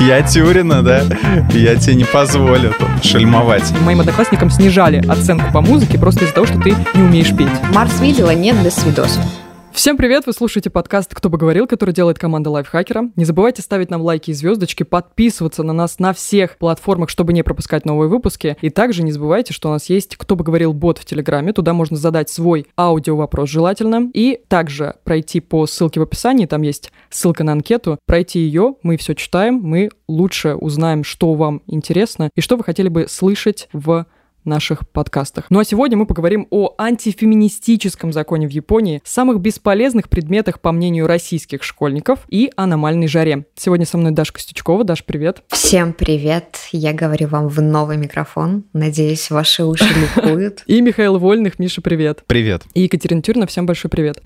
Я Тюрина, да? Я тебе не позволю тут шельмовать. Моим одноклассникам снижали оценку по музыке просто из-за того, что ты не умеешь петь. Марс видела, нет, без свидос. Всем привет! Вы слушаете подкаст «Кто бы говорил», который делает команда Лайфхакера. Не забывайте ставить нам лайки и звездочки, подписываться на нас на всех платформах, чтобы не пропускать новые выпуски. И также не забывайте, что у нас есть «Кто бы говорил» бот в Телеграме. Туда можно задать свой аудио-вопрос желательно. И также пройти по ссылке в описании, там есть ссылка на анкету. Пройти ее, мы все читаем, мы лучше узнаем, что вам интересно и что вы хотели бы слышать в наших подкастах. Ну а сегодня мы поговорим о антифеминистическом законе в Японии, самых бесполезных предметах, по мнению российских школьников, и аномальной жаре. Сегодня со мной Даша Костючкова. Даш, привет. Всем привет. Я говорю вам в новый микрофон. Надеюсь, ваши уши ликуют. И Михаил Вольных. Миша, привет. Привет. И Екатерина Тюрина. Всем большой привет.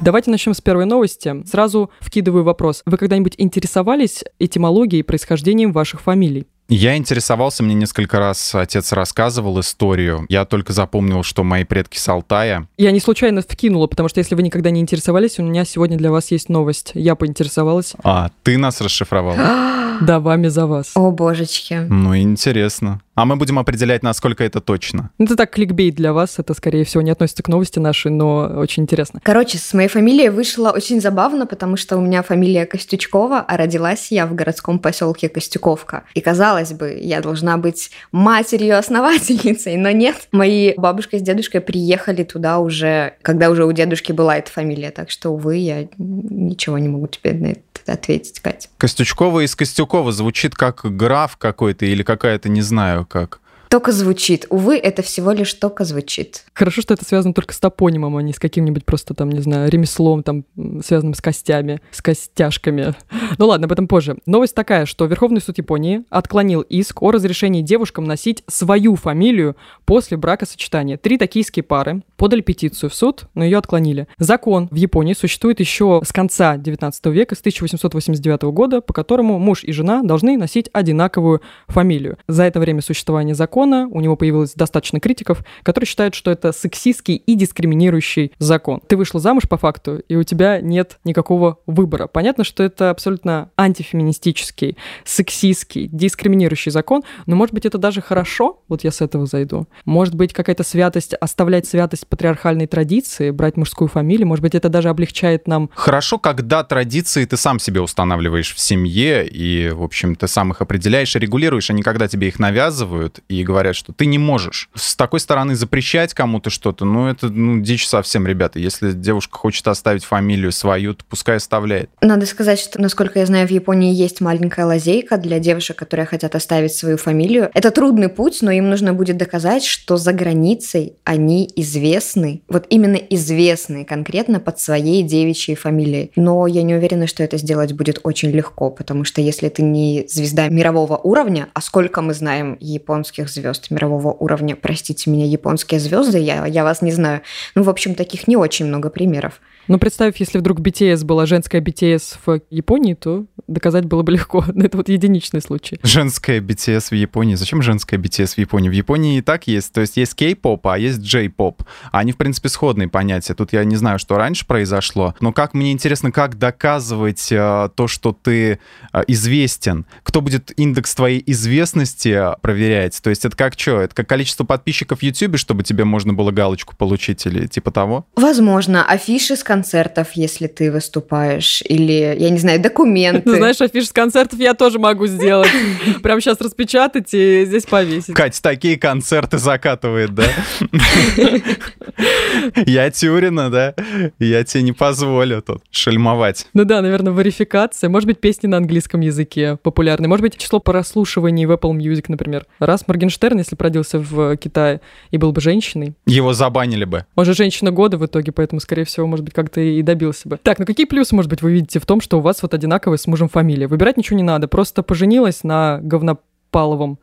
Давайте начнем с первой новости. Сразу вкидываю вопрос. Вы когда-нибудь интересовались этимологией и происхождением ваших фамилий? Я интересовался, мне несколько раз отец рассказывал историю. Я только запомнил, что мои предки с Алтая. Я не случайно вкинула, потому что если вы никогда не интересовались, у меня сегодня для вас есть новость. Я поинтересовалась. А, ты нас расшифровал? Да, вами за вас. О, божечки. Ну, интересно. А мы будем определять, насколько это точно. Это так кликбейт для вас, это, скорее всего, не относится к новости нашей, но очень интересно. Короче, с моей фамилией вышло очень забавно, потому что у меня фамилия Костючкова, а родилась я в городском поселке Костюковка. И казалось бы, я должна быть матерью-основательницей, но нет. Мои бабушка с дедушкой приехали туда уже, когда уже у дедушки была эта фамилия, так что, увы, я ничего не могу теперь на это ответить, Катя. Костючкова из Костюкова звучит как граф какой-то или какая-то, не знаю, как... Только звучит. Увы, это всего лишь только звучит. Хорошо, что это связано только с топонимом, а не с каким-нибудь просто там, не знаю, ремеслом, там, связанным с костями, с костяшками. Ну ладно, об этом позже. Новость такая, что Верховный суд Японии отклонил иск о разрешении девушкам носить свою фамилию после бракосочетания. Три токийские пары подали петицию в суд, но ее отклонили. Закон в Японии существует еще с конца 19 века, с 1889 года, по которому муж и жена должны носить одинаковую фамилию. За это время существования закона закона, у него появилось достаточно критиков, которые считают, что это сексистский и дискриминирующий закон. Ты вышла замуж по факту, и у тебя нет никакого выбора. Понятно, что это абсолютно антифеминистический, сексистский, дискриминирующий закон, но, может быть, это даже хорошо, вот я с этого зайду. Может быть, какая-то святость, оставлять святость патриархальной традиции, брать мужскую фамилию, может быть, это даже облегчает нам... Хорошо, когда традиции ты сам себе устанавливаешь в семье, и, в общем, ты сам их определяешь и регулируешь, а не когда тебе их навязывают, и говорят, что ты не можешь. С такой стороны запрещать кому-то что-то, ну, это ну, дичь совсем, ребята. Если девушка хочет оставить фамилию свою, то пускай оставляет. Надо сказать, что, насколько я знаю, в Японии есть маленькая лазейка для девушек, которые хотят оставить свою фамилию. Это трудный путь, но им нужно будет доказать, что за границей они известны, вот именно известны конкретно под своей девичьей фамилией. Но я не уверена, что это сделать будет очень легко, потому что если ты не звезда мирового уровня, а сколько мы знаем японских звезд мирового уровня. Простите меня, японские звезды, я, я вас не знаю. Ну, в общем, таких не очень много примеров. Ну, представь, если вдруг BTS была женская BTS в Японии, то доказать было бы легко. Это вот единичный случай. Женская BTS в Японии. Зачем женская BTS в Японии? В Японии и так есть. То есть есть кей-поп, а есть джей-поп. Они, в принципе, сходные понятия. Тут я не знаю, что раньше произошло. Но как мне интересно, как доказывать э, то, что ты э, известен? Кто будет индекс твоей известности э, проверять? То есть это как что? Это как количество подписчиков в YouTube, чтобы тебе можно было галочку получить или типа того? Возможно. Афиши с концертов, если ты выступаешь, или, я не знаю, документы. Ну, знаешь, афиш с концертов я тоже могу сделать. Прям сейчас распечатать и здесь повесить. Кать, такие концерты закатывает, да? Я Тюрина, да? Я тебе не позволю тут шельмовать. Ну да, наверное, верификация. Может быть, песни на английском языке популярны. Может быть, число прослушиваний в Apple Music, например. Раз Моргенштерн, если родился в Китае и был бы женщиной. Его забанили бы. Он же женщина года в итоге, поэтому, скорее всего, может быть, как как-то и добился бы. Так, ну какие плюсы, может быть, вы видите в том, что у вас вот одинаковая с мужем фамилия? Выбирать ничего не надо, просто поженилась на говнопаловом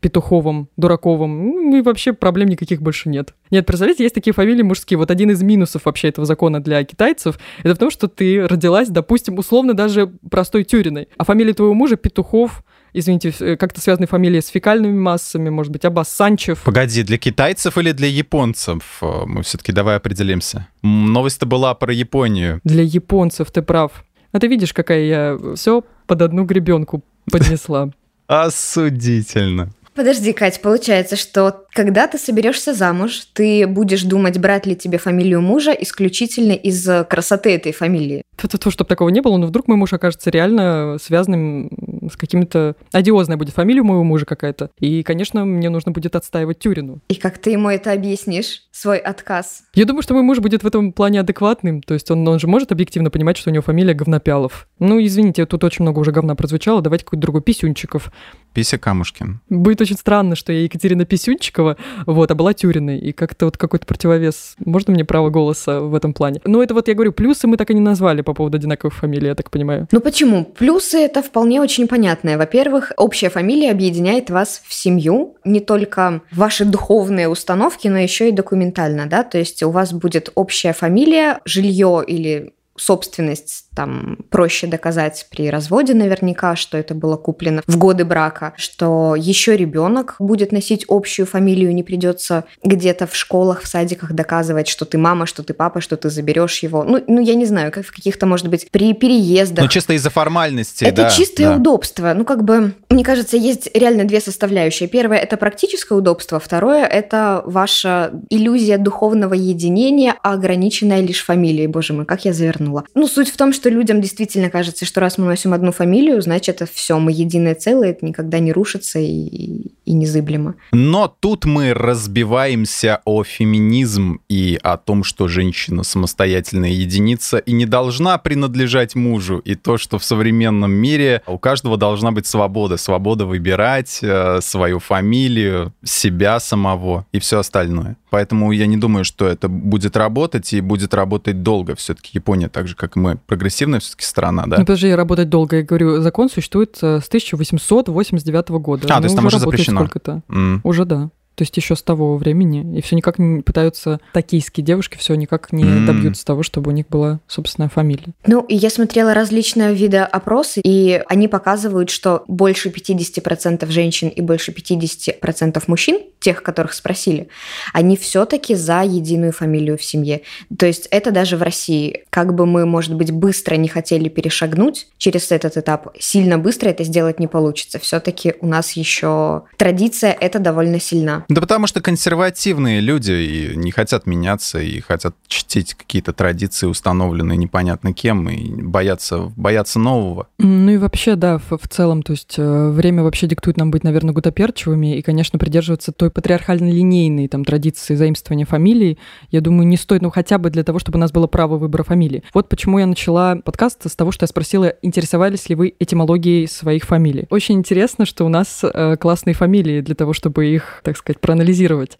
Петуховым, Дураковым, ну, и вообще проблем никаких больше нет. Нет, представляете, есть такие фамилии мужские. Вот один из минусов вообще этого закона для китайцев, это в том, что ты родилась, допустим, условно даже простой Тюриной, а фамилия твоего мужа Петухов, извините, э, как-то связаны фамилии с фекальными массами, может быть, Аббас Санчев. Погоди, для китайцев или для японцев? Э, мы все-таки давай определимся. Новость-то была про Японию. Для японцев, ты прав. А ты видишь, какая я все под одну гребенку поднесла. Осудительно. Подожди, Кать, получается, что когда ты соберешься замуж, ты будешь думать, брать ли тебе фамилию мужа исключительно из красоты этой фамилии. То, чтобы такого не было, но вдруг мой муж окажется реально связанным с какими-то... Одиозная будет фамилия моего мужа какая-то. И, конечно, мне нужно будет отстаивать Тюрину. И как ты ему это объяснишь, свой отказ? Я думаю, что мой муж будет в этом плане адекватным. То есть он, он же может объективно понимать, что у него фамилия Говнопялов. Ну, извините, тут очень много уже говна прозвучало. Давайте какой-то другой Писюнчиков. Пися Камушкин. Будет очень странно, что я Екатерина Писюнчикова, вот, а была Тюриной. И как-то вот какой-то противовес. Можно мне право голоса в этом плане? Ну, это вот я говорю, плюсы мы так и не назвали по поводу одинаковых фамилий, я так понимаю. Ну почему? Плюсы это вполне очень понятное. Во-первых, общая фамилия объединяет вас в семью, не только ваши духовные установки, но еще и документально, да, то есть у вас будет общая фамилия, жилье или собственность там проще доказать при разводе наверняка, что это было куплено в годы брака, что еще ребенок будет носить общую фамилию, не придется где-то в школах, в садиках доказывать, что ты мама, что ты папа, что ты заберешь его. Ну, ну я не знаю, как в каких-то, может быть, при переездах. Ну, чисто из-за формальности, Это да, чистое да. удобство. Ну, как бы, мне кажется, есть реально две составляющие. Первое – это практическое удобство. Второе – это ваша иллюзия духовного единения, ограниченная лишь фамилией. Боже мой, как я завернула. Ну, суть в том, что людям действительно кажется, что раз мы носим одну фамилию, значит, это все, мы единое целое, это никогда не рушится и, и незыблемо. Но тут мы разбиваемся о феминизм и о том, что женщина самостоятельная единица и не должна принадлежать мужу, и то, что в современном мире у каждого должна быть свобода, свобода выбирать э, свою фамилию, себя самого и все остальное. Поэтому я не думаю, что это будет работать и будет работать долго. Все-таки Япония, так же как и мы, прогрессивная все-таки страна, да? Ну, подожди, работать долго. Я говорю, закон существует э, с 1889 года. А, Ну, то есть там уже запрещено. Сколько-то. М. Уже да. То есть еще с того времени. И все никак не пытаются, токийские девушки все никак не М. добьются того, чтобы у них была собственная фамилия. Ну, и я смотрела различные виды опросы, и они показывают, что больше 50% женщин и больше 50% мужчин, тех, которых спросили, они все-таки за единую фамилию в семье. То есть это даже в России. Как бы мы, может быть, быстро не хотели перешагнуть через этот этап, сильно быстро это сделать не получится. Все-таки у нас еще традиция это довольно сильна. Да потому что консервативные люди и не хотят меняться, и хотят чтить какие-то традиции, установленные непонятно кем, и боятся, боятся нового. Ну и вообще, да, в, в целом, то есть э, время вообще диктует нам быть, наверное, гутоперчивыми и, конечно, придерживаться той патриархально-линейной там традиции заимствования фамилий, я думаю, не стоит, ну хотя бы для того, чтобы у нас было право выбора фамилии. Вот почему я начала подкаст с того, что я спросила, интересовались ли вы этимологией своих фамилий. Очень интересно, что у нас э, классные фамилии для того, чтобы их, так сказать, проанализировать.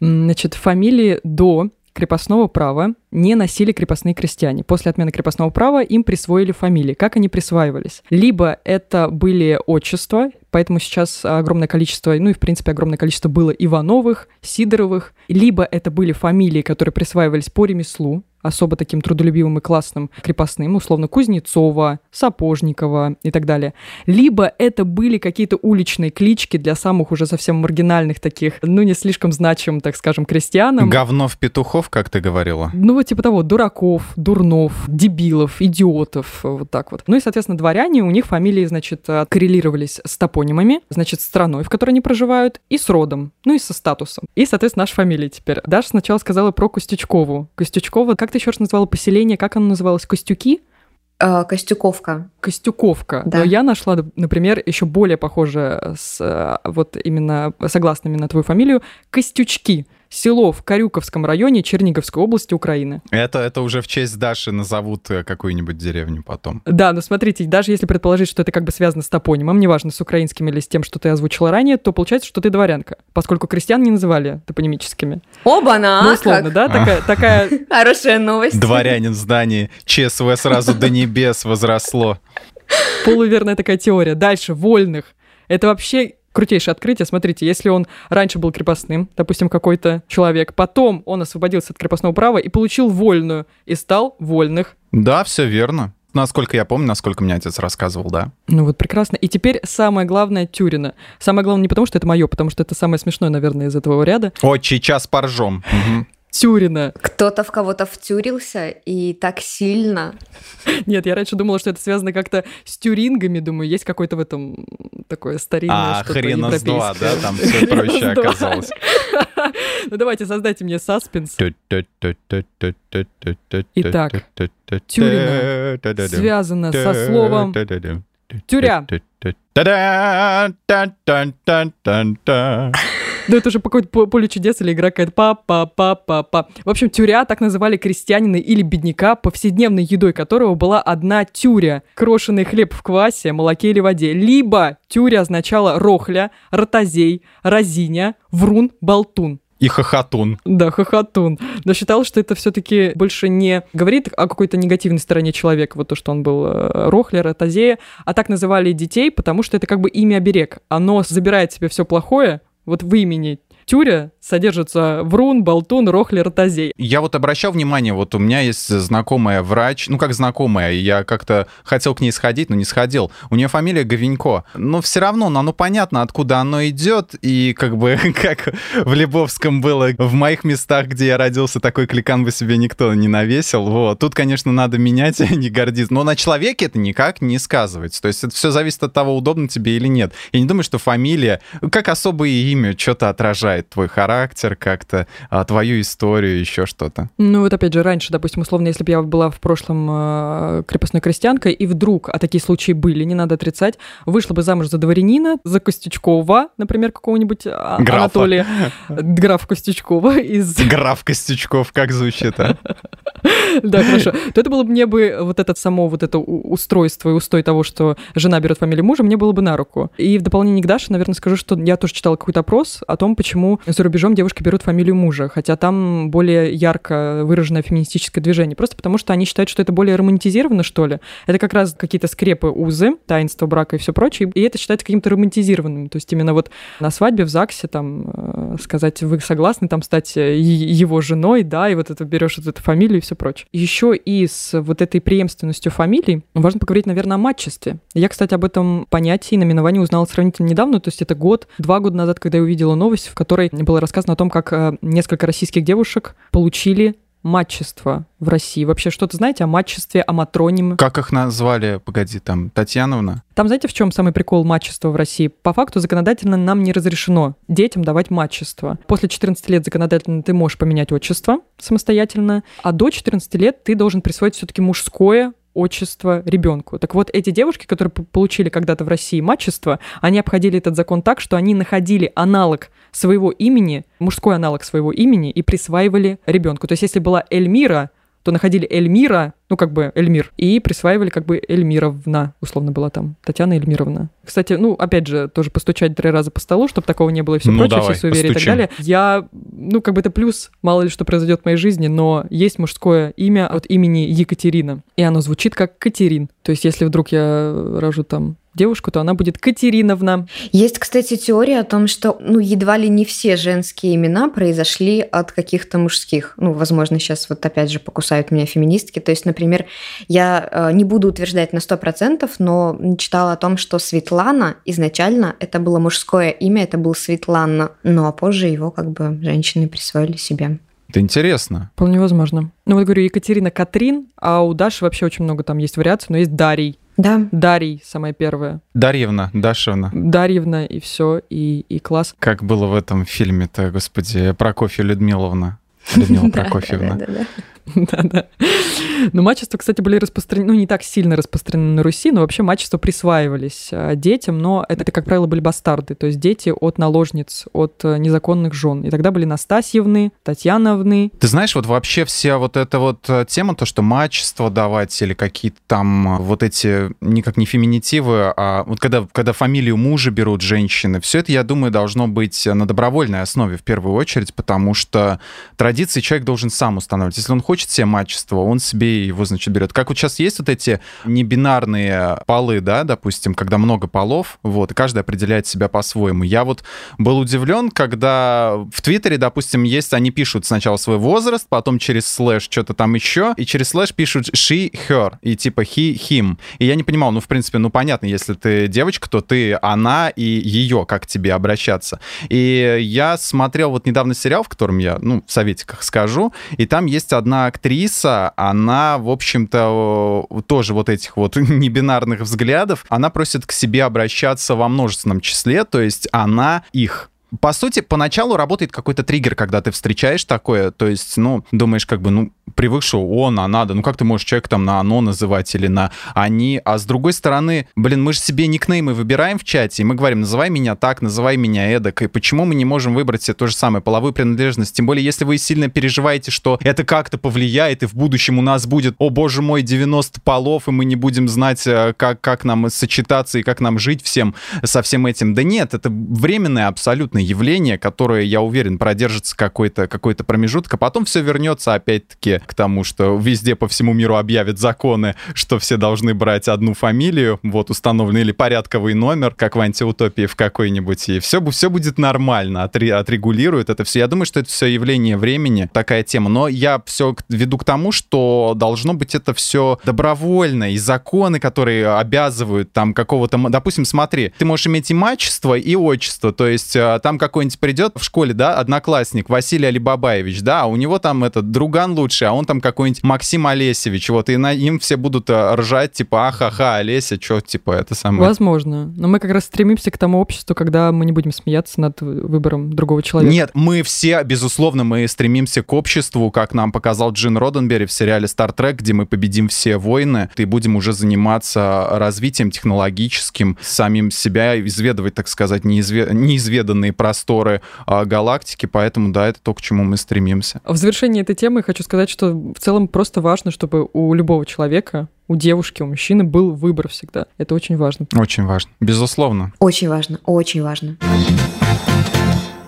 М, Значит, фамилии до крепостного права не носили крепостные крестьяне. После отмены крепостного права им присвоили фамилии. Как они присваивались? Либо это были отчества, поэтому сейчас огромное количество, ну и в принципе огромное количество было Ивановых, Сидоровых, либо это были фамилии, которые присваивались по ремеслу, особо таким трудолюбивым и классным крепостным, условно Кузнецова, Сапожникова и так далее. Либо это были какие-то уличные клички для самых уже совсем маргинальных таких, ну не слишком значимым, так скажем, крестьянам. Говнов петухов, как ты говорила. Ну, вот типа того, дураков, дурнов, дебилов, идиотов, вот так вот. Ну и, соответственно, дворяне, у них фамилии, значит, э, коррелировались с топонимами, значит, с страной, в которой они проживают, и с родом, ну и со статусом. И, соответственно, наши фамилии теперь. Даша сначала сказала про Костючкову. Костючкова, как ты еще раз назвала поселение, как оно называлось? Костюки? Э, Костюковка. Костюковка. Да. Но я нашла, например, еще более похожее с э, вот именно согласными на твою фамилию Костючки. Село в Карюковском районе Черниговской области Украины. Это, это уже в честь Даши назовут э, какую-нибудь деревню потом. Да, но смотрите, даже если предположить, что это как бы связано с топонимом, неважно, с украинским или с тем, что ты озвучила ранее, то получается, что ты дворянка, поскольку крестьян не называли топонимическими. Оба-на! ну, условно, да, такая, такая... Хорошая новость. Дворянин в здании, ЧСВ сразу до небес возросло. полуверная такая теория. Дальше, вольных. Это вообще крутейшее открытие. Смотрите, если он раньше был крепостным, допустим, какой-то человек, потом он освободился от крепостного права и получил вольную, и стал вольных. Да, все верно. Насколько я помню, насколько мне отец рассказывал, да. Ну вот прекрасно. И теперь самое главное Тюрина. Самое главное не потому, что это мое, потому что это самое смешное, наверное, из этого ряда. Отчий час поржем. Мгм. Тюрина. Кто-то в кого-то втюрился и так сильно. Нет, я раньше думала, что это связано как-то с тюрингами. Думаю, есть какой-то в этом такое старинное А, что-то хрена с два, да? Там все проще оказалось. Ну давайте, создайте мне саспенс. Итак, Тюрина связано со словом тюря. Ну, это какое-то по- поле чудес или игра какая-то па-па-па-па-па. В общем, тюря так называли крестьянина или бедняка, повседневной едой которого была одна тюря. Крошеный хлеб в квасе, молоке или воде. Либо тюря означала рохля, ротозей, разиня, врун, болтун. И хохотун. Да, хохотун. Но считал, что это все-таки больше не говорит о какой-то негативной стороне человека, вот то, что он был э, рохлер, ротозея, а так называли детей, потому что это как бы имя оберег. Оно забирает себе все плохое, вот в имени Тюря содержится врун, болтун, рохлер, ротозей. Я вот обращал внимание, вот у меня есть знакомая врач, ну как знакомая, я как-то хотел к ней сходить, но не сходил. У нее фамилия Говенько. Но все равно, ну, оно понятно, откуда оно идет, и как бы как в Лебовском было, в моих местах, где я родился, такой кликан бы себе никто не навесил. Вот. Тут, конечно, надо менять, а не гордиться. Но на человеке это никак не сказывается. То есть это все зависит от того, удобно тебе или нет. Я не думаю, что фамилия, как особое имя, что-то отражает твой характер как-то, а, твою историю, еще что-то. Ну вот опять же, раньше, допустим, условно, если бы я была в прошлом э, крепостной крестьянкой, и вдруг, а такие случаи были, не надо отрицать, вышла бы замуж за дворянина, за Костючкова, например, какого-нибудь а, Графа. Анатолия, граф Костючкова из... Граф Костючков, как звучит, а? Да, хорошо. То это было бы мне бы вот это само вот это устройство и устой того, что жена берет фамилию мужа, мне было бы на руку. И в дополнение к Даше, наверное, скажу, что я тоже читала какой-то опрос о том, почему за рубежом девушки берут фамилию мужа, хотя там более ярко выраженное феминистическое движение. Просто потому, что они считают, что это более романтизировано, что ли. Это как раз какие-то скрепы, узы, таинство брака и все прочее. И это считается каким-то романтизированным. То есть именно вот на свадьбе в ЗАГСе там э, сказать, вы согласны там стать э, его женой, да, и вот это берешь вот эту фамилию и все прочее. Еще и с вот этой преемственностью фамилий важно поговорить, наверное, о матчестве. Я, кстати, об этом понятии наименовании узнала сравнительно недавно, то есть это год, два года назад, когда я увидела новость, в которой было рассказано о том, как э, несколько российских девушек получили матчество в России. Вообще, что-то знаете о матчестве, о матрониме? Как их назвали? Погоди, там, Татьяновна? Там знаете, в чем самый прикол матчества в России? По факту законодательно нам не разрешено детям давать матчество. После 14 лет законодательно ты можешь поменять отчество самостоятельно, а до 14 лет ты должен присвоить все-таки мужское отчество ребенку. Так вот, эти девушки, которые получили когда-то в России матчество, они обходили этот закон так, что они находили аналог своего имени, мужской аналог своего имени и присваивали ребенку. То есть, если была Эльмира, то находили Эльмира, ну, как бы Эльмир, и присваивали как бы Эльмировна, условно была там, Татьяна Эльмировна. Кстати, ну, опять же, тоже постучать три раза по столу, чтобы такого не было и все Ну, прочее, давай, все суеверия и так постучим. далее. Я, ну, как бы это плюс, мало ли что произойдет в моей жизни, но есть мужское имя от имени Екатерина, и оно звучит как Катерин. То есть, если вдруг я рожу там девушку, то она будет Катериновна. Есть, кстати, теория о том, что ну, едва ли не все женские имена произошли от каких-то мужских. Ну, возможно, сейчас вот опять же покусают меня феминистки. То есть, например, я э, не буду утверждать на 100%, но читала о том, что Светлана изначально это было мужское имя, это был Светлана. Ну, а позже его как бы женщины присвоили себе. Это интересно. Вполне возможно. Ну, вот говорю, Екатерина Катрин, а у Даши вообще очень много там есть вариаций, но есть Дарий. Да, Дарий самая первая. Дарьевна, Дашевна. Дарьевна и все, и, и класс. Как было в этом фильме-то, господи, Прокофья Людмиловна. Людмила Прокофьевна. да, да, да. Да-да. Но мачества, кстати, были распространены, ну, не так сильно распространены на Руси, но вообще мачества присваивались а, детям, но это, как правило, были бастарды, то есть дети от наложниц, от э, незаконных жен. И тогда были Настасьевны, Татьяновны. Ты знаешь, вот вообще вся вот эта вот э, тема, то, что мачество давать или какие-то там э, вот эти, никак не феминитивы, а вот когда, когда фамилию мужа берут женщины, все это, я думаю, должно быть на добровольной основе в первую очередь, потому что традиции человек должен сам устанавливать. Если он хочет себе мачество, он себе себе его, значит, берет. Как вот сейчас есть вот эти небинарные полы, да, допустим, когда много полов, вот, и каждый определяет себя по-своему. Я вот был удивлен, когда в Твиттере, допустим, есть, они пишут сначала свой возраст, потом через слэш что-то там еще, и через слэш пишут she, her, и типа he, him. И я не понимал, ну, в принципе, ну, понятно, если ты девочка, то ты она и ее, как тебе обращаться. И я смотрел вот недавно сериал, в котором я, ну, в советиках скажу, и там есть одна актриса, она, в общем-то, тоже вот этих вот небинарных взглядов, она просит к себе обращаться во множественном числе, то есть она их по сути, поначалу работает какой-то триггер, когда ты встречаешь такое, то есть, ну, думаешь, как бы, ну, привык, что он, а надо, ну, как ты можешь человека там на оно называть или на они, а с другой стороны, блин, мы же себе никнеймы выбираем в чате, и мы говорим, называй меня так, называй меня эдак, и почему мы не можем выбрать себе то же самое, половую принадлежность, тем более, если вы сильно переживаете, что это как-то повлияет, и в будущем у нас будет, о боже мой, 90 полов, и мы не будем знать, э, как, как нам сочетаться и как нам жить всем со всем этим. Да нет, это временное абсолютно явление, которое, я уверен, продержится какой-то какой промежуток, а потом все вернется опять-таки к тому, что везде по всему миру объявят законы, что все должны брать одну фамилию, вот установленный или порядковый номер, как в антиутопии в какой-нибудь, и все, все будет нормально, отре, отрегулируют это все. Я думаю, что это все явление времени, такая тема, но я все веду к тому, что должно быть это все добровольно, и законы, которые обязывают там какого-то, допустим, смотри, ты можешь иметь и мачество, и отчество, то есть э, там какой-нибудь придет в школе, да, одноклассник Василий Алибабаевич, да, а у него там этот друган лучший, а он там какой-нибудь Максим Олесевич, вот, и на, им все будут э, ржать, типа, ахаха, Олеся, что, типа, это самое. Возможно. Но мы как раз стремимся к тому обществу, когда мы не будем смеяться над выбором другого человека. Нет, мы все, безусловно, мы стремимся к обществу, как нам показал Джин Роденбери в сериале «Стар Трек», где мы победим все войны, и будем уже заниматься развитием технологическим, самим себя изведывать, так сказать, неизве... неизведанные просторы а, галактики, поэтому, да, это то, к чему мы стремимся. В завершении этой темы хочу сказать, что в целом просто важно, чтобы у любого человека у девушки, у мужчины был выбор всегда. Это очень важно. Очень важно. Безусловно. Очень важно, очень важно.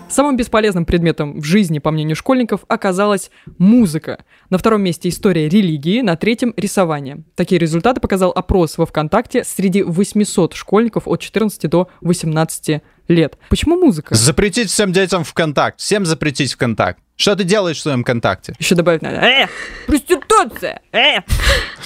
Самым бесполезным предметом в жизни, по мнению школьников, оказалась музыка. На втором месте история религии, на третьем — рисование. Такие результаты показал опрос во ВКонтакте среди 800 школьников от 14 до 18 лет. Почему музыка? Запретить всем детям ВКонтакт. Всем запретить ВКонтакт. Что ты делаешь в своем контакте? Еще добавить надо. Э, проституция! Э!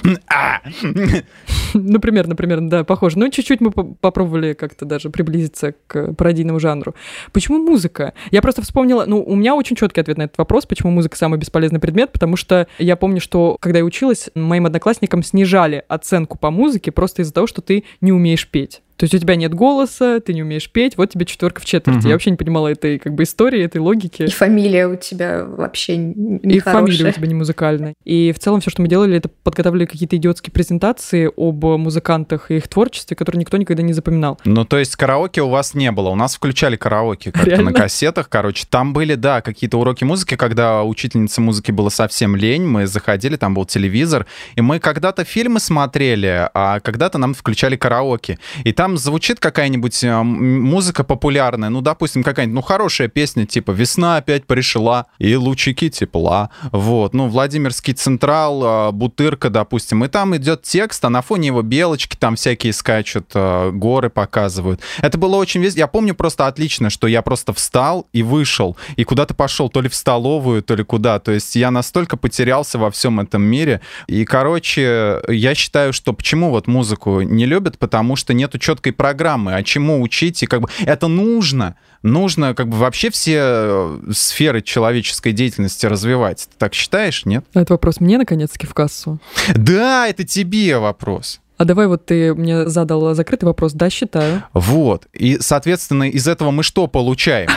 А! Например, например, да, похоже. Ну, чуть-чуть мы попробовали как-то даже приблизиться к пародийному жанру. Почему музыка? Я просто вспомнила, ну, у меня очень четкий ответ на этот вопрос, почему музыка самый бесполезный предмет, потому что я помню, что когда я училась, моим одноклассникам снижали оценку по музыке просто из-за того, что ты не умеешь петь. То есть у тебя нет голоса, ты не умеешь петь, вот тебе четверка в четверти. Угу. Я вообще не понимала этой как бы истории, этой логики. И фамилия у тебя вообще не И фамилия у тебя не музыкальная. И в целом все, что мы делали, это подготавливали какие-то идиотские презентации об музыкантах и их творчестве, которые никто никогда не запоминал. Ну, то есть караоке у вас не было. У нас включали караоке как-то на кассетах, короче. Там были, да, какие-то уроки музыки, когда учительница музыки была совсем лень, мы заходили, там был телевизор, и мы когда-то фильмы смотрели, а когда-то нам включали караоке. И там там звучит какая-нибудь э, музыка популярная, ну, допустим, какая-нибудь, ну, хорошая песня, типа «Весна опять пришла» и «Лучики тепла», вот, ну, Владимирский Централ, э, Бутырка, допустим, и там идет текст, а на фоне его белочки там всякие скачут, э, горы показывают. Это было очень весело. Я помню просто отлично, что я просто встал и вышел, и куда-то пошел, то ли в столовую, то ли куда. То есть я настолько потерялся во всем этом мире. И, короче, я считаю, что почему вот музыку не любят, потому что нету четкого четкой программы, а чему учить, и как бы это нужно, нужно как бы вообще все э, сферы человеческой деятельности развивать. Ты так считаешь, нет? Это вопрос мне, наконец-таки, в кассу. Да, это тебе вопрос. А давай вот ты мне задал закрытый вопрос. Да, считаю. Вот. И, соответственно, из этого мы что получаем?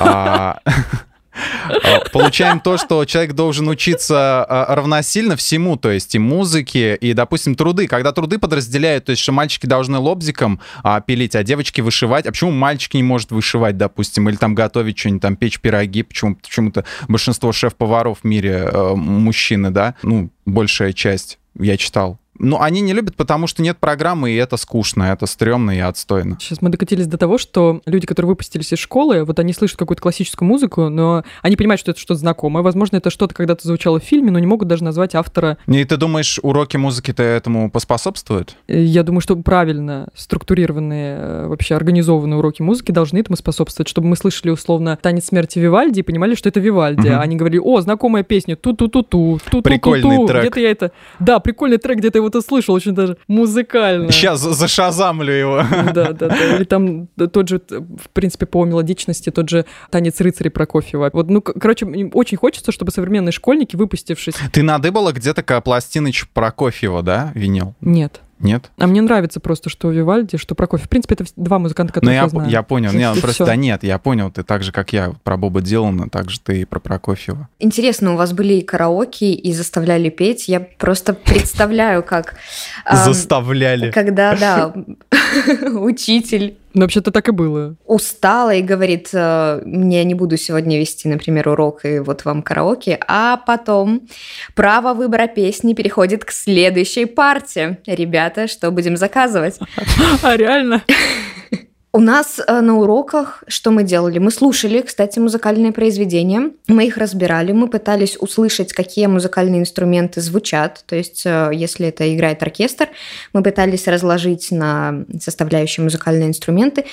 А, получаем то, что человек должен учиться а, равносильно всему, то есть и музыке, и, допустим, труды. Когда труды подразделяют, то есть что мальчики должны лобзиком а, пилить, а девочки вышивать. А почему мальчик не может вышивать, допустим, или там готовить что-нибудь, там печь пироги? Почему, почему-то большинство шеф-поваров в мире э, мужчины, да? Ну, большая часть, я читал Ну, они не любят, потому что нет программы, и это скучно, это стрёмно и отстойно. Сейчас мы докатились до того, что люди, которые выпустились из школы, вот они слышат какую-то классическую музыку, но они понимают, что это что-то знакомое. Возможно, это что-то когда-то звучало в фильме, но не могут даже назвать автора. И ты думаешь, уроки музыки-то этому поспособствуют? Э, Я думаю, что правильно структурированные, э, вообще организованные уроки музыки должны этому способствовать, чтобы мы слышали условно «Танец смерти Вивальди» и понимали, что это Вивальди. А Они говорили, о, знакомая песня, ту-ту-ту-ту, ту-ту-ту-ту. Прикольный трек. Где-то я это... Да, прикольный трек, где-то его услышал, очень даже музыкально. Сейчас зашазамлю его. Да, да, да. Или там тот же, в принципе, по мелодичности, тот же танец рыцарей Прокофьева. Вот, ну, короче, очень хочется, чтобы современные школьники, выпустившись... Ты надыбала где-то пластиныч Прокофьева, да, винил? Нет. Нет? А мне нравится просто, что Вивальди, что Прокофьев. В принципе, это два музыканта, Ну, которых я, я, знаю. я понял. Не, И просто да нет, я понял, ты так же, как я, про Боба Дилана, так же ты и про Прокофьева. Интересно, у вас были и караоке, и заставляли петь. Я просто представляю, как... Заставляли. Когда, да, учитель Ну, вообще-то так и было. устала и говорит, э, мне не буду сегодня вести, например, урок, и вот вам караоке, а потом право выбора песни переходит к следующей партии. Ребята, что будем заказывать? А, реально? У нас э, на уроках что мы делали? Мы слушали, кстати, музыкальные произведения, мы их разбирали, мы пытались услышать, какие музыкальные инструменты звучат. То есть, э, если это играет оркестр, мы пытались разложить на составляющие музыкальные инструменты.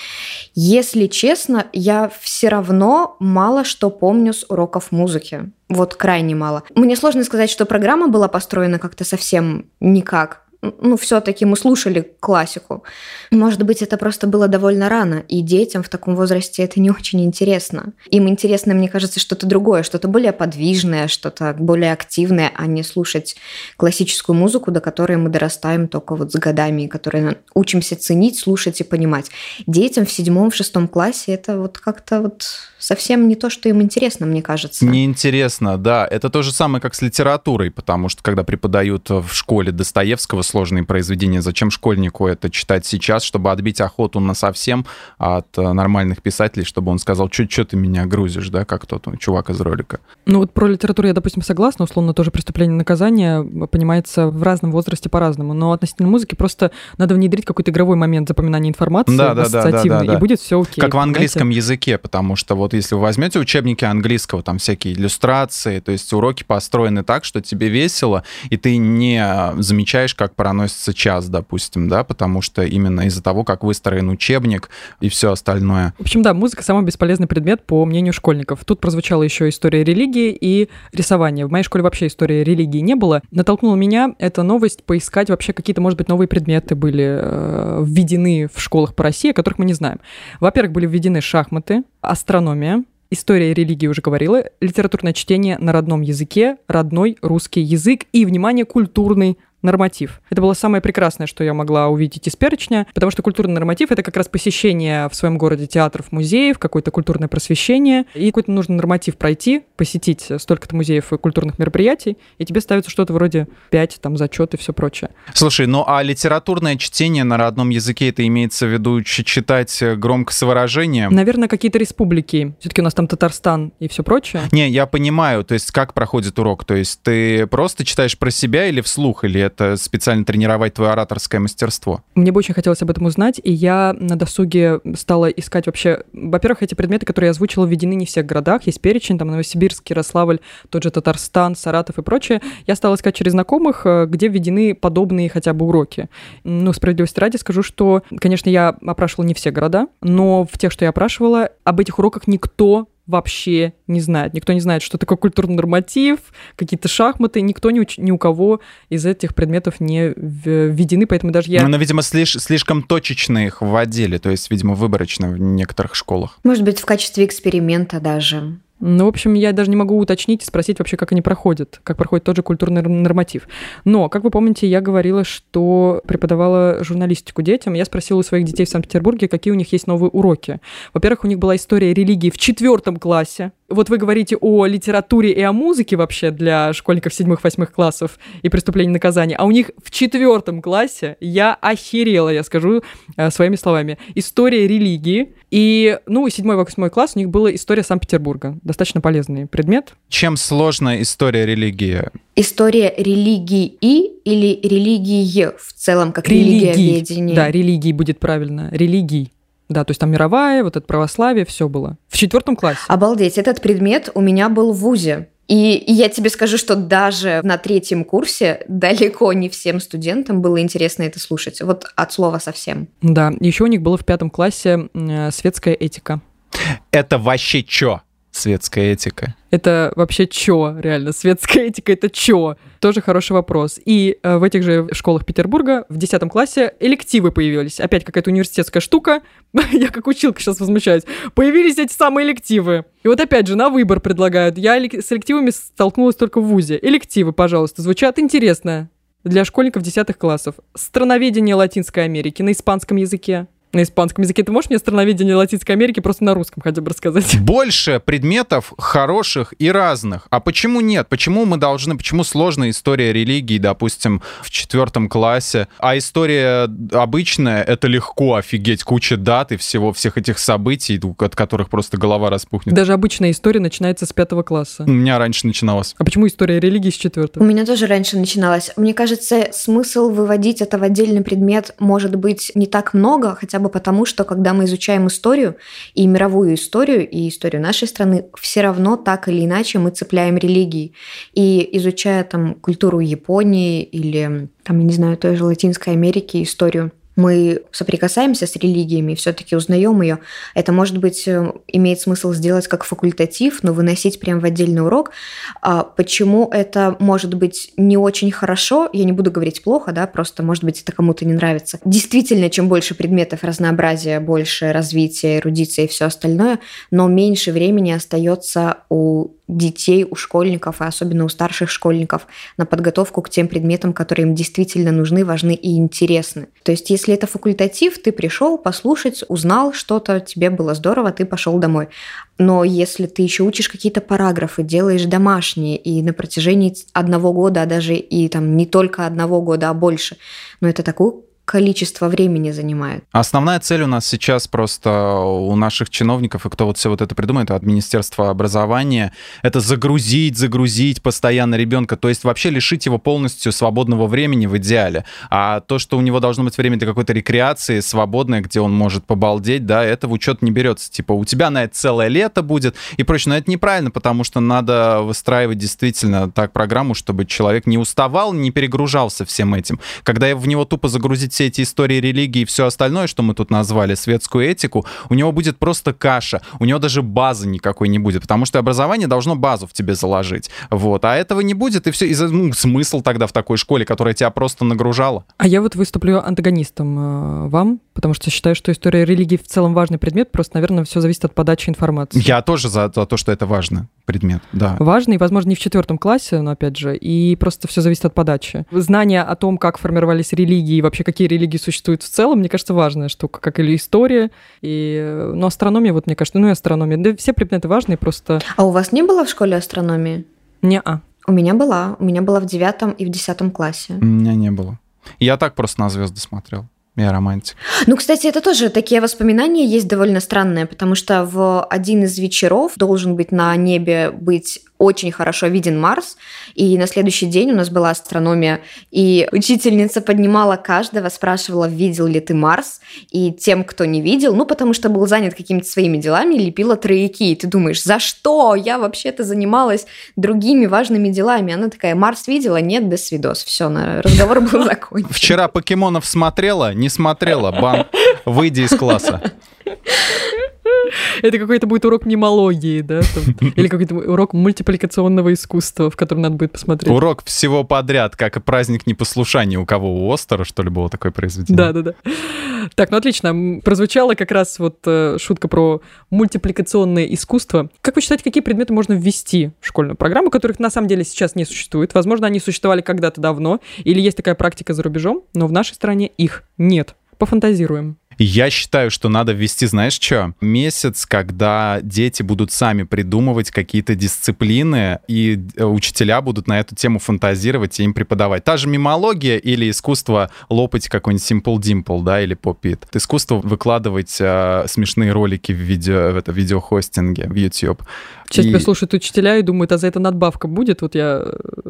Если честно, я все равно мало что помню с уроков музыки. Вот крайне мало. Мне сложно сказать, что программа была построена как-то совсем никак. Ну, все-таки мы слушали классику. Может быть, это просто было довольно рано, и детям в таком возрасте это не очень интересно. Им интересно, мне кажется, что-то другое, что-то более подвижное, что-то более активное, а не слушать классическую музыку, до которой мы дорастаем только вот с годами, на- учимся ценить, слушать и понимать. Детям в седьмом, в шестом классе это вот как-то вот совсем не то, что им интересно, мне кажется. Неинтересно, да. Это то же самое, как с литературой, потому что когда преподают в школе Достоевского сложные произведения, зачем школьнику это читать сейчас, чтобы отбить охоту на совсем от э, нормальных писателей, чтобы он сказал, что ты меня грузишь, да, как тот чувак из ролика. Ну вот про литературу я, допустим, согласна, условно тоже преступление и наказание понимается в разном возрасте по-разному, но относительно музыки просто надо внедрить какой-то игровой момент запоминания информации, Да, да, да, да, ассоциативный, да, да. и будет все окей. Как в английском языке, потому что вот если вы возьмете учебники английского, там всякие иллюстрации, то есть уроки построены так, что тебе весело, и ты не э, замечаешь, как проносится час, допустим, да, потому что именно из-за того, как выстроен учебник и все остальное. В общем, да, музыка самый бесполезный предмет, по мнению школьников. Тут прозвучала еще история религии и рисования. В моей школе вообще истории религии не было. Натолкнула меня эта новость поискать вообще какие-то, может быть, новые предметы были э, введены в школах по России, о которых мы не знаем. Во-первых, были введены шахматы, астрономия, История религии уже говорила, литературное чтение на родном языке, родной русский язык и, внимание, культурный норматив. Это было самое прекрасное, что я могла увидеть из перечня, потому что культурный норматив — это как раз посещение в своем городе театров, музеев, какое-то культурное просвещение, и какой-то нужно норматив пройти, посетить столько-то музеев и культурных мероприятий, и тебе ставится что-то вроде 5, там, зачет и все прочее. Слушай, ну а литературное чтение на родном языке, это имеется в виду читать э, громко с выражением? Наверное, какие-то республики. Все-таки у нас там Татарстан и все прочее. Не, я понимаю, то есть как проходит урок, то есть ты просто читаешь про себя или вслух, или это специально тренировать твое ораторское мастерство? Мне бы очень хотелось об этом узнать, и я на досуге стала искать вообще... Во-первых, эти предметы, которые я озвучила, введены не в всех городах. Есть перечень, там Новосибирск, Ярославль, тот же Татарстан, Саратов и прочее. Я стала искать через знакомых, э, где введены подобные хотя бы уроки. Ну, справедливости ради скажу, что, конечно, я опрашивала не все города, но в тех, что я опрашивала, об этих уроках никто вообще не знает. Никто не знает, что такое культурный норматив, какие-то шахматы. Никто ни ни у кого из этих предметов не введены, поэтому даже я... Ну, но, видимо, слиш- слишком точечно их вводили, то есть, видимо, выборочно в некоторых школах. Может быть, в качестве эксперимента даже. Ну, в общем, я даже не могу уточнить и спросить вообще, как они проходят, как проходит тот же культурный норматив. Но, как вы помните, я говорила, что преподавала журналистику детям. Я спросила у своих детей в Санкт-Петербурге, какие у них есть новые уроки. Во-первых, у них была история религии в четвертом классе. Вот вы говорите о литературе и о музыке вообще для школьников седьмых-восьмых классов и преступления и наказания, а у них в четвертом классе я охерела, я скажу э, своими словами, история религии, и, ну, седьмой-восьмой класс у них была история Санкт-Петербурга. Достаточно полезный предмет. Чем сложная история религии? История религии или религии в целом, как религия религиоведение? Да, религии будет правильно. Религий. Да, то есть там мировая, вот это православие, все было. В четвертом классе. Обалдеть, этот предмет у меня был в ВУЗе. И, я тебе скажу, что даже на третьем курсе далеко не всем студентам было интересно это слушать. Вот от слова совсем. Да, еще у них было в пятом классе э, светская этика. Это вообще чё? Светская этика. Это вообще чё, реально? Светская этика — это чё? Тоже хороший вопрос. И э, в этих же школах Петербурга в 10 классе элективы появились. Опять какая-то университетская штука. Я как училка сейчас возмущаюсь. Появились эти самые элективы. И вот опять же на выбор предлагают. Я с элективами столкнулась только в ВУЗе. Элективы, пожалуйста, звучат интересно для школьников 10 классов. Страноведение Латинской Америки на испанском языке на испанском языке. Ты можешь мне страноведение Латинской Америки просто на русском хотя бы рассказать? Больше предметов хороших и разных. А почему нет? Почему мы должны, почему сложная история религии, допустим, в четвертом классе, а история обычная, это легко, офигеть, куча дат и всего, всех этих событий, от которых просто голова распухнет. Даже обычная история начинается с пятого класса. У меня раньше начиналась. А почему история религии с четвертого? У меня тоже раньше начиналась. Мне кажется, смысл выводить это в отдельный предмет может быть не так много, хотя бы потому, что когда мы изучаем историю, и мировую историю, и историю нашей страны, все равно так или иначе мы цепляем религии. И изучая там культуру Японии или, там, я не знаю, той же Латинской Америки, историю, мы соприкасаемся с религиями, все-таки узнаем ее, это, может быть, э, имеет смысл сделать как факультатив, но выносить прямо в отдельный урок. А почему это может быть не очень хорошо, я не буду говорить плохо, да, просто, может быть, это кому-то не нравится. Действительно, чем больше предметов разнообразия, больше развития, эрудиции и все остальное, но меньше времени остается у детей, у школьников, и особенно у старших школьников, на подготовку к тем предметам, которые им действительно нужны, важны и интересны. То есть, если это факультатив, ты пришел послушать, узнал что-то, тебе было здорово, ты пошел домой. Но если ты еще учишь какие-то параграфы, делаешь домашние, и на протяжении одного года, а даже и там не только одного года, а больше, но это такой количество времени занимает. Основная цель у нас сейчас просто у наших чиновников, и кто вот все вот это придумает, от Министерства образования, это загрузить, загрузить постоянно ребенка, то есть вообще лишить его полностью свободного времени в идеале. А то, что у него должно быть время для какой-то рекреации свободное, где он может побалдеть, да, это в учет не берется. Типа у тебя на это целое лето будет и прочее. Но это неправильно, потому что надо выстраивать действительно так программу, чтобы человек не уставал, не перегружался всем этим. Когда в него тупо загрузить все эти истории религии и все остальное, что мы тут назвали, светскую этику, у него будет просто каша, у него даже базы никакой не будет, потому что образование должно базу в тебе заложить. Вот, а этого не будет, и все, и ну, смысл тогда в такой школе, которая тебя просто нагружала. А я вот выступлю антагонистом э, вам, потому что считаю, что история религии в целом важный предмет, просто, наверное, все зависит от подачи информации. Я тоже за, за то, что это важно предмет, да. Важный, возможно, не в четвертом классе, но опять же, и просто все зависит от подачи. Знание о том, как формировались религии и вообще какие религии существуют в целом, мне кажется, важная штука, как или история, и, ну, астрономия, вот мне кажется, ну и астрономия. Да все предметы важные, просто... А у вас не было в школе астрономии? Не-а. У меня была. У меня была в девятом и в десятом классе. У меня не было. Я так просто на звезды смотрел. Я романтик. Ну, кстати, это тоже такие воспоминания есть довольно странные, потому что в один из вечеров должен быть на небе быть очень хорошо виден Марс, и на следующий день у нас была астрономия, и учительница поднимала каждого, спрашивала, видел ли ты Марс, и тем, кто не видел, ну, потому что был занят какими-то своими делами, лепила трояки, и ты думаешь, за что? Я вообще-то занималась другими важными делами. Она такая, Марс видела? Нет, до свидос. Все, разговор был закончен. Вчера покемонов смотрела? Не смотрела. Бан, выйди из класса. Это какой-то будет урок мnemологии, да? Или какой-то урок мультипликационного искусства, в котором надо будет посмотреть. Урок всего подряд, как и праздник непослушания. У кого? У Остера, что ли, было такое произведение? Да-да-да. Так, ну отлично. Прозвучала как раз вот э, шутка про мультипликационное искусство. Как вы считаете, какие предметы можно ввести в школьную программу, которых на самом деле сейчас не существует? Возможно, они существовали когда-то давно, или есть такая практика за рубежом, но в нашей стране их нет. Пофантазируем. Я считаю, что надо ввести, знаешь что? Месяц, когда дети будут сами придумывать какие-то дисциплины, и э, учителя будут на эту тему фантазировать и им преподавать. Та же мимология или искусство лопать какой-нибудь Simple Dimple, да, или Popit. Искусство выкладывать э, смешные ролики в, видео, в это видеохостинге в YouTube. Сейчас и... тебя слушают учителя и думают, а за это надбавка будет? Вот я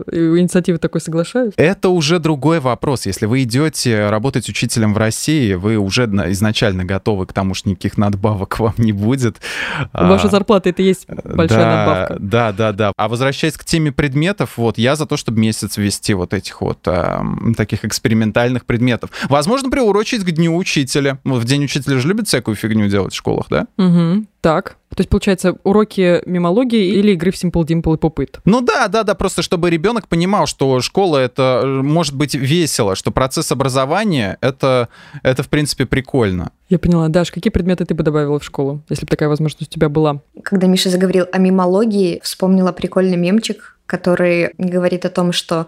э, инициативы такой соглашаюсь. Это уже другой вопрос. Если вы идете работать учителем в России, вы уже изначально готовы к тому, что никаких надбавок вам не будет. Ваша а, зарплата — это есть большая да, надбавка. Да, да, да. А возвращаясь к теме предметов, вот я за то, чтобы месяц ввести вот этих вот а, таких экспериментальных предметов. Возможно, приурочить к Дню Учителя. Вот в День Учителя же любят всякую фигню делать в школах, да? Угу. Так. То есть, получается, уроки мимологии или игры в Simple Dimple и Popit? Ну да, да, да, просто чтобы ребенок понимал, что школа это э, может быть весело, что процесс образования это, это в принципе прикольно. Я поняла. Даш, какие предметы ты бы добавила в школу, если бы такая возможность у тебя была? Когда Миша заговорил о мимологии, вспомнила прикольный мемчик, который говорит о том, что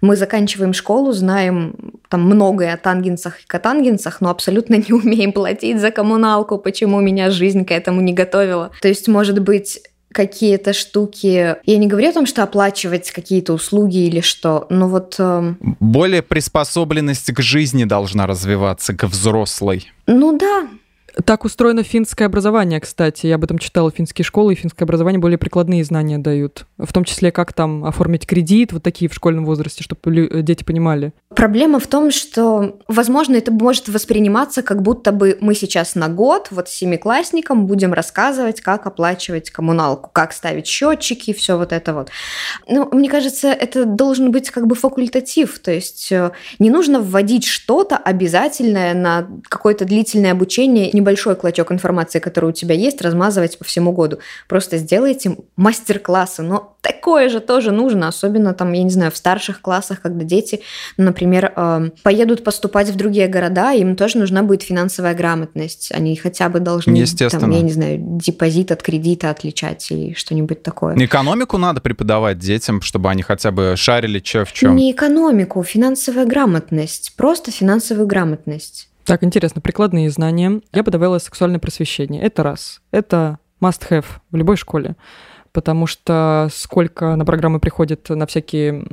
мы заканчиваем школу, знаем там многое о тангенсах и котангенсах, но абсолютно не умеем платить за коммуналку, почему меня жизнь к этому не готовила. То есть, может быть, какие-то штуки. Я не говорю о том, что оплачивать какие-то услуги или что, но вот... Э... Более приспособленность к жизни должна развиваться, к взрослой. Ну да, так устроено финское образование, кстати. Я об этом читала. Финские школы и финское образование более прикладные знания дают. В том числе, как там оформить кредит, вот такие в школьном возрасте, чтобы дети понимали. Проблема в том, что, возможно, это может восприниматься, как будто бы мы сейчас на год, вот семиклассникам, будем рассказывать, как оплачивать коммуналку, как ставить счетчики, все вот это вот. Ну, мне кажется, это должен быть как бы факультатив, то есть э, не нужно вводить что-то обязательное на какое-то длительное обучение, небольшой клочок информации, который у тебя есть, размазывать по всему году. Просто сделайте мастер-классы, но такое же тоже нужно, особенно там, я не знаю, в старших классах, когда дети, например, эм, поедут поступать в другие города, им тоже нужна будет финансовая грамотность. Они хотя бы должны, там, я не знаю, депозит от кредита отличать или что-нибудь такое. Экономику надо преподавать детям, чтобы они хотя бы шарили, что в чем. Не экономику, финансовая грамотность, просто финансовую грамотность. Так, интересно, прикладные знания. Я бы добавила сексуальное просвещение. Это раз. Это must-have в любой школе потому что сколько на программы приходит на всякие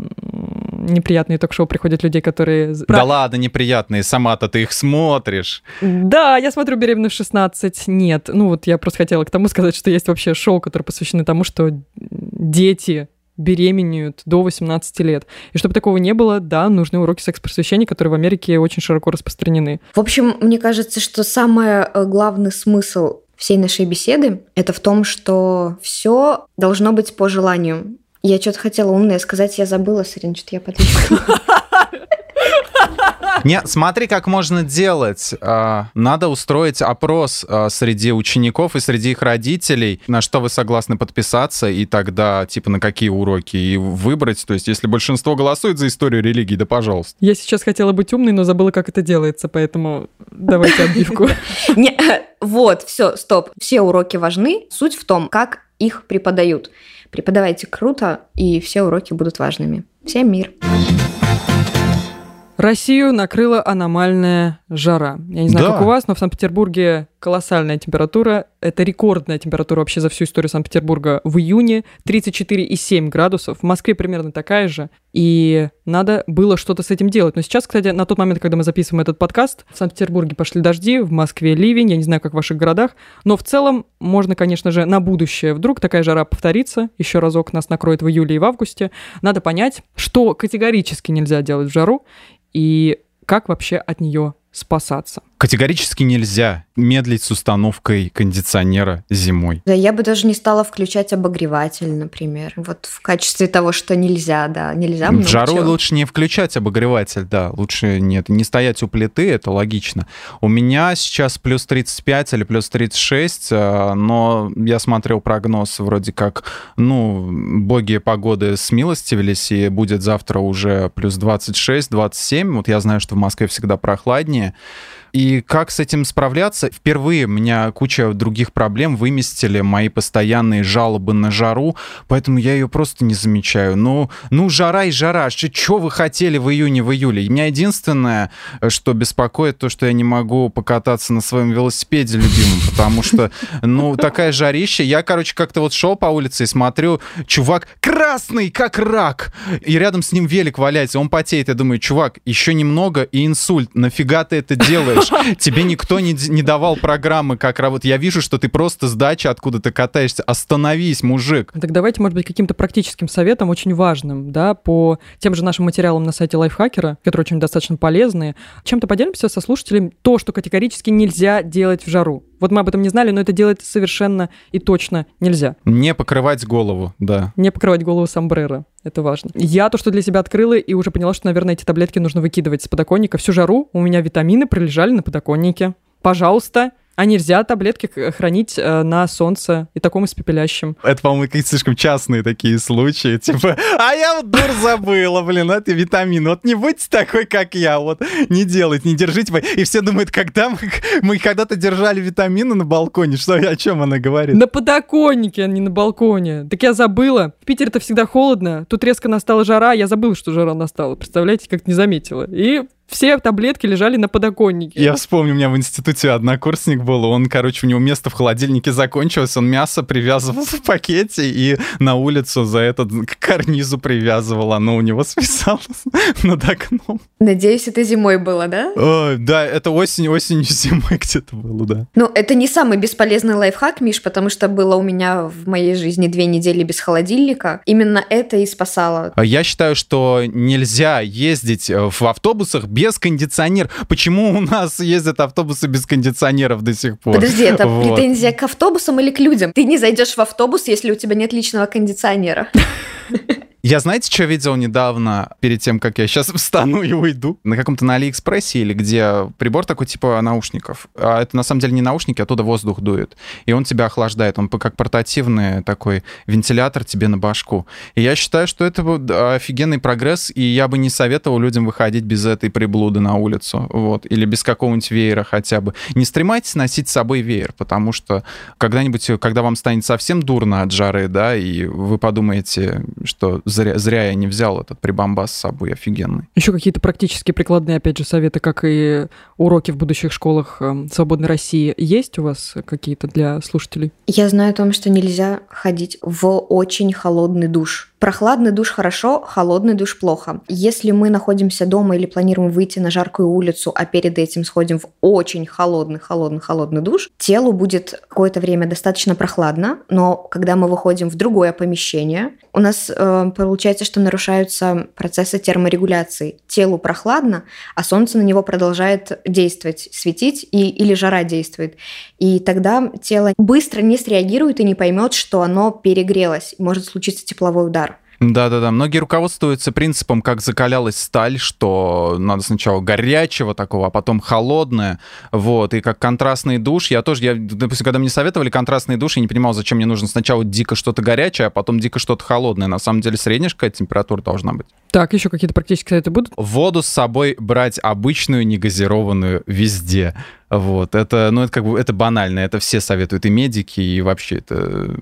неприятные ток-шоу приходят людей, которые... Да ладно, неприятные, сама-то ты их смотришь. Да, я смотрю «Беременна в 16». Нет, ну вот я просто хотела к тому сказать, что есть вообще шоу, которые посвящены тому, что дети беременеют до 18 лет. И чтобы такого не было, да, нужны уроки секс-просвещения, которые в Америке очень широко распространены. В общем, мне кажется, что самый э, главный смысл всей нашей беседы, это в том, что все должно быть по желанию. Я что-то хотела умное сказать, я забыла, Сарин, что-то я подвисла. Нет, смотри, как можно делать. А, надо устроить опрос а, среди учеников и среди их родителей, на что вы согласны подписаться, и тогда, типа, на какие уроки, и выбрать. То есть, если большинство голосует за историю религии, да пожалуйста. Я сейчас хотела быть умной, но забыла, как это делается, поэтому давайте отбивку. Вот, все, стоп. Все уроки важны. Суть в том, как их преподают. Преподавайте круто, и все уроки будут важными. Всем мир! Россию накрыла аномальная жара. Я не знаю, да. как у вас, но в Санкт-Петербурге колоссальная температура. Это рекордная температура вообще за всю историю Санкт-Петербурга в июне. 34,7 градусов. В Москве примерно такая же. И надо было что-то с этим делать. Но сейчас, кстати, на тот момент, когда мы записываем этот подкаст, в Санкт-Петербурге пошли дожди, в Москве ливень. Я не знаю, как в ваших городах. Но в целом можно, конечно же, на будущее. Вдруг такая жара повторится, еще разок нас накроет в июле и в августе. Надо понять, что категорически нельзя делать в жару и как вообще от нее спасаться. Категорически нельзя медлить с установкой кондиционера зимой. Да, я бы даже не стала включать обогреватель, например. Вот в качестве того, что нельзя, да, нельзя В жару чего. лучше не включать обогреватель, да, лучше нет, не стоять у плиты, это логично. У меня сейчас плюс 35 или плюс 36, э, но я смотрел прогноз вроде как, ну, боги погоды смилостивились, и будет завтра уже плюс 26-27. Вот я знаю, что в Москве всегда прохладнее, И как с этим справляться? Впервые у меня куча других проблем выместили мои постоянные жалобы на жару, поэтому я ее просто не замечаю. Ну, ну жара и жара. Что вы хотели в июне, в июле? Меня единственное, что беспокоит, то, что я не могу покататься на своем велосипеде любимом, потому что, ну, такая жарища. Я, короче, как-то вот шел по улице и смотрю, чувак красный, как рак, и рядом с ним велик валяется, он потеет. Я думаю, чувак, еще немного и инсульт. Нафига ты это делаешь? Тебе никто не, не давал программы, как работать. Я вижу, что ты просто с дачи откуда-то катаешься. Остановись, мужик. Так давайте, может быть, каким-то практическим советом, очень важным, да, по тем же нашим материалам на сайте Лайфхакера, которые очень достаточно полезные. Чем-то поделимся со слушателями то, что категорически нельзя делать в жару. Вот мы об этом не знали, но это делать совершенно и точно нельзя. Не покрывать голову, да. Не покрывать голову сомбреро. Это важно. Я то, что для себя открыла, и уже поняла, что, наверное, эти таблетки нужно выкидывать с подоконника. Всю жару у меня витамины пролежали на подоконнике. Пожалуйста, а нельзя таблетки хранить э, на солнце и таком испепелящем. Это, по-моему, какие-то слишком частные такие случаи. Типа, а я вот дур забыла, блин, это витамин. Вот не будьте такой, как я. Вот не делайте, не держите. И все думают, когда мы, мы когда-то держали витамины на балконе, что о чем она говорит? На подоконнике, а не на балконе. Так я забыла. В Питере-то всегда холодно. Тут резко настала жара. Я забыла, что жара настала. Представляете, как не заметила. И все таблетки лежали на подоконнике. Я вспомню, у меня в институте однокурсник был, он, короче, у него место в холодильнике закончилось, он мясо привязывал в пакете и на улицу за этот к карнизу привязывал, оно у него свисало над окном. Надеюсь, это зимой было, да? О, да, это осень, осенью, зимой где-то было, да. Ну, это не самый бесполезный лайфхак, Миш, потому что было у меня в моей жизни две недели без холодильника. Именно это и спасало. Я считаю, что нельзя ездить э, в автобусах без кондиционера. Почему у нас ездят автобусы без кондиционеров до сих пор? Подожди, это вот. претензия к автобусам или к людям? Ты не зайдешь в автобус, если у тебя нет личного кондиционера. Я знаете, что видел недавно, перед тем, как я сейчас встану и уйду? На каком-то на Алиэкспрессе или где прибор такой типа наушников. А это на самом деле не наушники, оттуда воздух дует. И он тебя охлаждает. Он как портативный такой вентилятор тебе на башку. И я считаю, что это офигенный прогресс, и я бы не советовал людям выходить без этой приблуды на улицу. Вот. Или без какого-нибудь веера хотя бы. Не стремайтесь носить с собой веер, потому что когда-нибудь, когда вам станет совсем дурно от жары, да, и вы подумаете, что зря, зря я не взял этот прибамбас с собой офигенный. Еще какие-то практические прикладные, опять же, советы, как и уроки в будущих школах э, Свободной России, есть у вас какие-то для слушателей? Я знаю о том, что нельзя ходить в очень холодный душ. Прохладный душ хорошо, холодный душ плохо. Если мы находимся дома или планируем выйти на жаркую улицу, а перед этим сходим в очень холодный, холодный, холодный душ, телу будет какое-то время достаточно прохладно, но когда мы выходим в другое помещение, у нас э, получается, что нарушаются процессы терморегуляции. Телу прохладно, а солнце на него продолжает действовать, светить, и, или жара действует. И тогда тело быстро не среагирует и не поймет, что оно перегрелось. Может случиться тепловой удар. Да-да-да, многие руководствуются принципом, как закалялась сталь, что надо сначала горячего такого, а потом холодное, вот, и как контрастный душ. Я тоже, я, допустим, когда мне советовали контрастный душ, я не понимал, зачем мне нужно сначала дико что-то горячее, а потом дико что-то холодное. На самом деле средняя какая температура должна быть. Так, еще какие-то практические советы будут? Воду с собой брать обычную, негазированную везде. Вот, это, ну, это как бы, это банально, это все советуют, и медики, и вообще это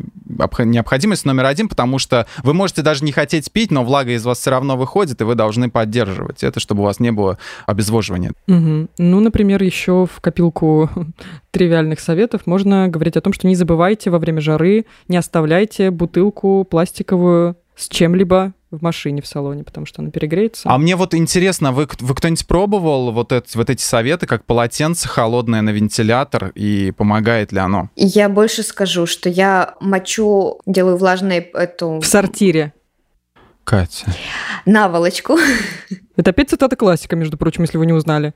необходимость номер один, потому что вы можете даже не хотеть пить, но влага из вас все равно выходит, и вы должны поддерживать это, чтобы у вас не было обезвоживания. Угу. Ну, например, еще в копилку тривиальных советов можно говорить о том, что не забывайте во время жары, не оставляйте бутылку пластиковую с чем-либо в машине в салоне, потому что она перегреется. А мне вот интересно, вы, вы кто-нибудь пробовал вот, это, вот эти советы, как полотенце холодное на вентилятор, и помогает ли оно? Я больше скажу, что я мочу, делаю влажной эту... В сортире. Катя. Наволочку. Это опять цитата классика, между прочим, если вы не узнали.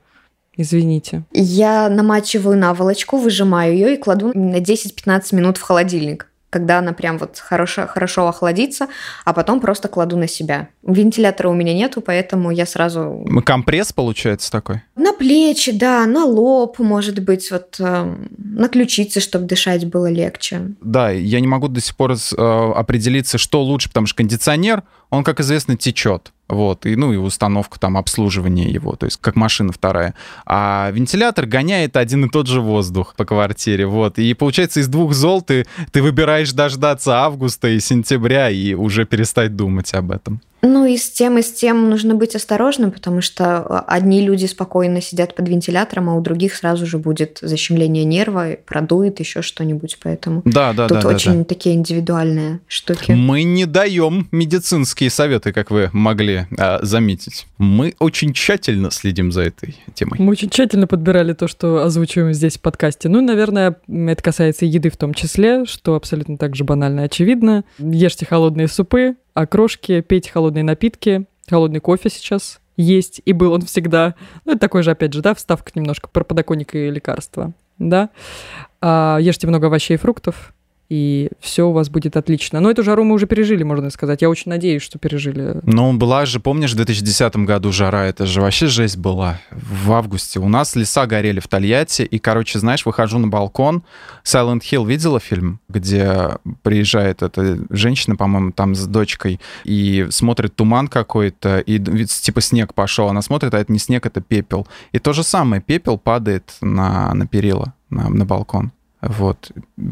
Извините. Я намачиваю наволочку, выжимаю ее и кладу на 10-15 минут в холодильник когда она прям вот хорошо, хорошо охладится, а потом просто кладу на себя. Вентилятора у меня нету, поэтому я сразу... Компресс получается такой? На плечи, да, на лоб, может быть, вот э, на ключицы, чтобы дышать было легче. Да, я не могу до сих пор э, определиться, что лучше, потому что кондиционер он, как известно, течет. Вот, и, ну, и установка там обслуживания его, то есть как машина вторая. А вентилятор гоняет один и тот же воздух по квартире, вот. И получается, из двух зол ты, ты выбираешь дождаться августа и сентября и уже перестать думать об этом. Ну и с тем, и с тем нужно быть осторожным, потому что одни люди спокойно сидят под вентилятором, а у других сразу же будет защемление нерва, продует еще что-нибудь, поэтому да, да, тут да, очень да, да. такие индивидуальные штуки. Мы не даем медицинские советы, как вы могли а, заметить. Мы очень тщательно следим за этой темой. Мы очень тщательно подбирали то, что озвучиваем здесь в подкасте. Ну, наверное, это касается еды в том числе, что абсолютно так же банально очевидно. Ешьте холодные супы, окрошки, пейте холодные напитки, холодный кофе сейчас есть, и был он всегда. Ну, это такой же, опять же, да, вставка немножко про подоконник и лекарства, да. А, ешьте много овощей и фруктов, и все у вас будет отлично. Но эту жару мы уже пережили, можно сказать. Я очень надеюсь, что пережили. Ну, была же, помнишь, в 2010 году жара, это же вообще жесть была. В августе у нас леса горели в Тольятти, и, короче, знаешь, выхожу на балкон. Silent Hill видела фильм, где приезжает эта женщина, по-моему, там с дочкой, и смотрит туман какой-то, и типа снег пошел. Она смотрит, а это не снег, это пепел. И то же самое, пепел падает на, на перила, на, на балкон. Вот.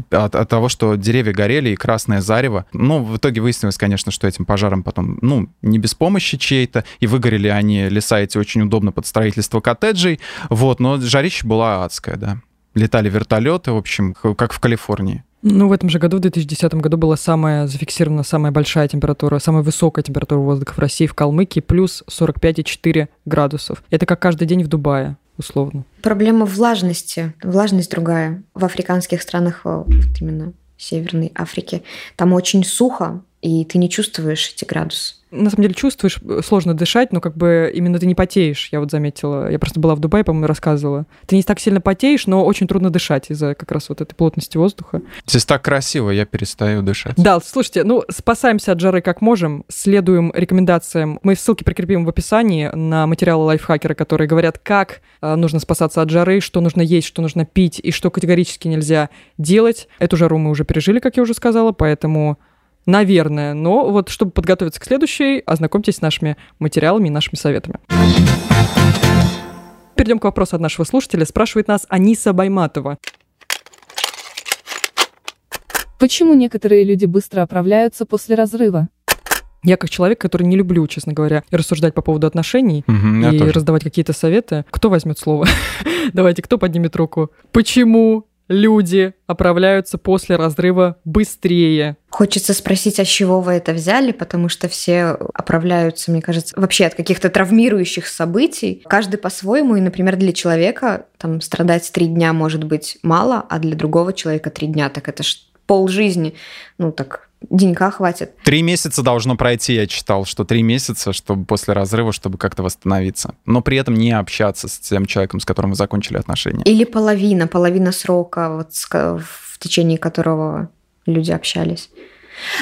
От, от того, что деревья горели и красное зарево. Ну, в итоге выяснилось, конечно, что этим пожаром потом, ну, не без помощи чьей-то, и выгорели они, леса эти очень удобно под строительство коттеджей. Вот, но жарище была адская, да. Летали вертолеты, в общем, как в Калифорнии. Ну, в этом же году, в 2010 году, была самая зафиксирована самая большая температура, самая высокая температура воздуха в России, в Калмыкии, плюс 45,4 градусов. Это как каждый день в Дубае условно. Проблема влажности. Влажность другая. В африканских странах, вот именно Северной Африке, там очень сухо, и ты не чувствуешь эти градусы на самом деле чувствуешь, э, сложно дышать, но как бы именно ты не потеешь, я вот заметила. Я просто была в Дубае, по-моему, рассказывала. Ты не так сильно потеешь, но очень трудно дышать из-за как раз вот этой плотности воздуха. Здесь так красиво, я перестаю дышать. Да, слушайте, ну, спасаемся от жары как можем, следуем рекомендациям. Мы ссылки прикрепим в описании на материалы лайфхакера, которые говорят, как э, нужно спасаться от жары, что нужно есть, что нужно пить и что категорически нельзя делать. Эту жару мы уже пережили, как я уже сказала, поэтому Наверное. Но вот чтобы подготовиться к следующей, ознакомьтесь с нашими материалами и нашими советами. Перейдем к вопросу от нашего слушателя. Спрашивает нас Аниса Байматова. Почему некоторые люди быстро оправляются после разрыва? Я как человек, который не люблю, честно говоря, рассуждать по поводу отношений я и тоже. раздавать какие-то советы. Кто возьмет слово? Давайте, кто поднимет руку? Почему люди оправляются после разрыва быстрее? Хочется спросить, а с чего вы это взяли, потому что все оправляются, мне кажется, вообще от каких-то травмирующих событий. Каждый по-своему, и, например, для человека там страдать три дня может быть мало, а для другого человека три дня, так это ж пол жизни. Ну так денька хватит. Три месяца должно пройти, я читал, что три месяца, чтобы после разрыва, чтобы как-то восстановиться. Но при этом не общаться с тем человеком, с которым вы закончили отношения. Или половина, половина срока, вот в течение которого люди общались.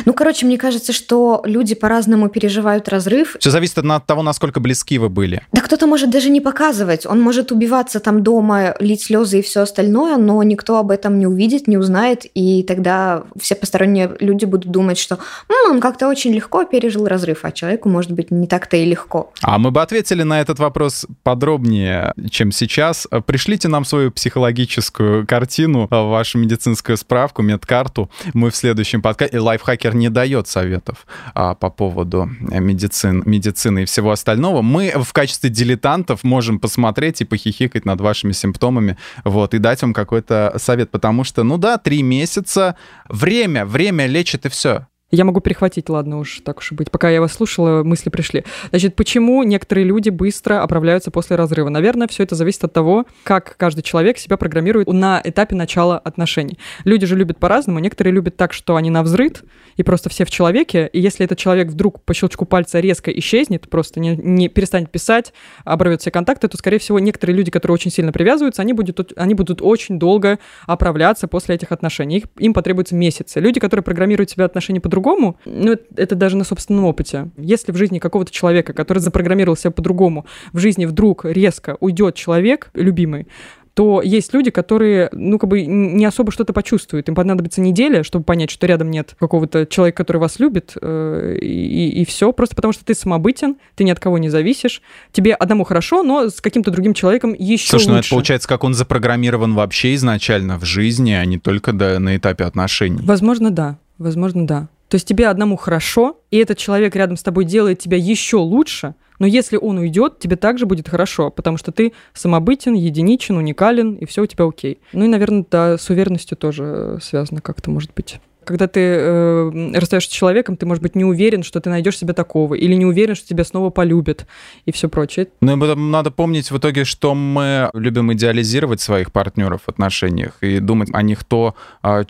Ну, короче, мне кажется, что люди по-разному переживают разрыв. Все зависит от того, насколько близки вы были. Да кто-то может даже не показывать. Он может убиваться там дома, лить слезы и все остальное, но никто об этом не увидит, не узнает, и тогда все посторонние люди будут думать, что «М, он как-то очень легко пережил разрыв, а человеку, может быть, не так-то и легко. А мы бы ответили на этот вопрос подробнее, чем сейчас. Пришлите нам свою психологическую картину, вашу медицинскую справку, медкарту. Мы в следующем подкасте... Лайфхакер не дает советов а, по поводу медицин, медицины и всего остального. Мы в качестве дилетантов можем посмотреть и похихикать над вашими симптомами, вот, и дать вам какой-то совет, потому что, ну да, три месяца, время, время лечит и все. Я могу перехватить, ладно уж, так уж и быть. Пока я вас слушала, мысли пришли. Значит, почему некоторые люди быстро оправляются после разрыва? Наверное, все это зависит от того, как каждый человек себя программирует на этапе начала отношений. Люди же любят по-разному. Некоторые любят так, что они на взрыв, и просто все в человеке. И если этот человек вдруг по щелчку пальца резко исчезнет, просто не, не перестанет писать, оборвет все контакты, то, скорее всего, некоторые люди, которые очень сильно привязываются, они будут, они будут очень долго оправляться после этих отношений. Их, им потребуются месяцы. Люди, которые программируют себя отношения по-другому, ну, это, это даже на собственном опыте. Если в жизни какого-то человека, который запрограммировал себя по-другому, в жизни вдруг резко уйдет человек, любимый, то есть люди, которые, ну, как бы не особо что-то почувствуют. Им понадобится неделя, чтобы понять, что рядом нет какого-то человека, который вас любит, э, и, и все. Просто потому что ты самобытен, ты ни от кого не зависишь. Тебе одному хорошо, но с каким-то другим человеком еще Слушай, лучше. ну это получается, как он запрограммирован вообще изначально в жизни, а не только до, на этапе отношений. Возможно, да. Возможно, да. То есть тебе одному хорошо, и этот человек рядом с тобой делает тебя еще лучше, но если он уйдет, тебе также будет хорошо, потому что ты самобытен, единичен, уникален, и все у тебя окей. Ну и, наверное, да, с уверенностью тоже связано как-то, может быть когда ты э, расстаешься с человеком, ты, может быть, не уверен, что ты найдешь себе такого, или не уверен, что тебя снова полюбят и все прочее. Ну, и надо помнить в итоге, что мы любим идеализировать своих партнеров в отношениях и думать о них то, а,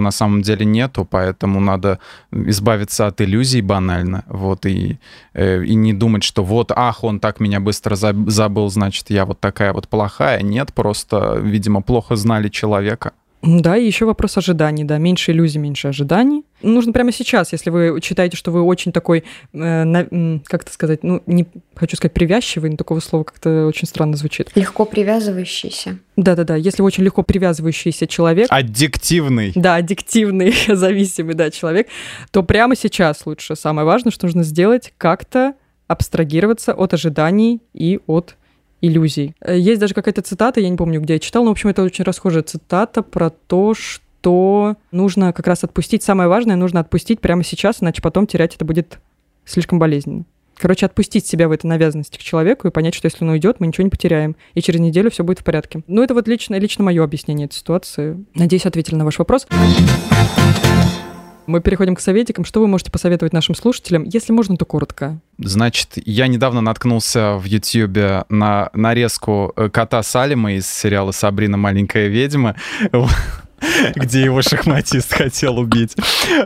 на самом деле нету, поэтому надо избавиться от иллюзий банально, вот, и, э, и не думать, что вот, ах, он так меня быстро забыл, значит, я вот такая вот плохая. Нет, просто, видимо, плохо знали человека. Да, и еще вопрос ожиданий, да, меньше иллюзий, меньше ожиданий. Нужно прямо сейчас, если вы считаете, что вы очень такой, э, на, как это сказать, ну, не хочу сказать привязчивый, но такого слова как-то очень странно звучит. Легко привязывающийся. Да-да-да, если вы очень легко привязывающийся человек... Аддиктивный. Да, аддиктивный, зависимый, да, человек, то прямо сейчас лучше. Самое важное, что нужно сделать, как-то абстрагироваться от ожиданий и от иллюзий. Э, есть даже какая-то цитата, я не помню, где я читал, но, в общем, это очень расхожая цитата про то, что нужно как раз отпустить. Самое важное нужно отпустить прямо сейчас, иначе потом терять это будет слишком болезненно. Короче, отпустить себя в этой навязанности к человеку и понять, что если он уйдет, мы ничего не потеряем. И через неделю все будет в порядке. Ну, это вот лично, лично мое объяснение этой ситуации. Надеюсь, ответили на ваш вопрос. Мы переходим к советикам. Что вы можете посоветовать нашим слушателям? Если можно, то коротко. Значит, я недавно наткнулся в Ютьюбе на нарезку э, кота Салима из сериала «Сабрина. Маленькая ведьма» где его шахматист хотел убить.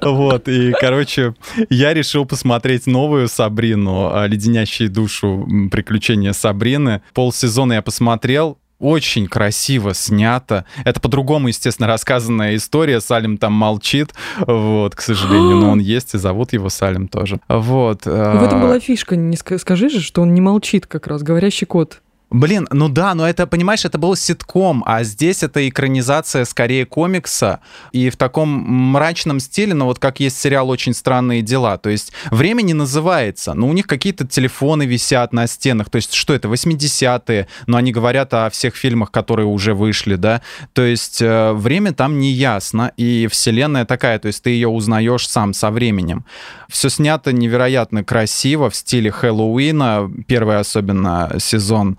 Вот, и, короче, я решил посмотреть новую Сабрину, «Леденящие душу. Приключения Сабрины». Полсезона я посмотрел, очень красиво снято. Это по-другому, естественно, рассказанная история. Салим там молчит, вот, к сожалению, но он есть, и зовут его Салим тоже. Вот. В этом была фишка, не скажи же, что он не молчит как раз, говорящий кот. Блин, ну да, но это, понимаешь, это был ситком, а здесь это экранизация скорее комикса и в таком мрачном стиле, но вот как есть сериал «Очень странные дела». То есть время не называется, но у них какие-то телефоны висят на стенах. То есть что это, 80-е, но они говорят о всех фильмах, которые уже вышли, да. То есть э, время там не ясно, и вселенная такая, то есть ты ее узнаешь сам со временем. Все снято невероятно красиво в стиле Хэллоуина, первый особенно сезон.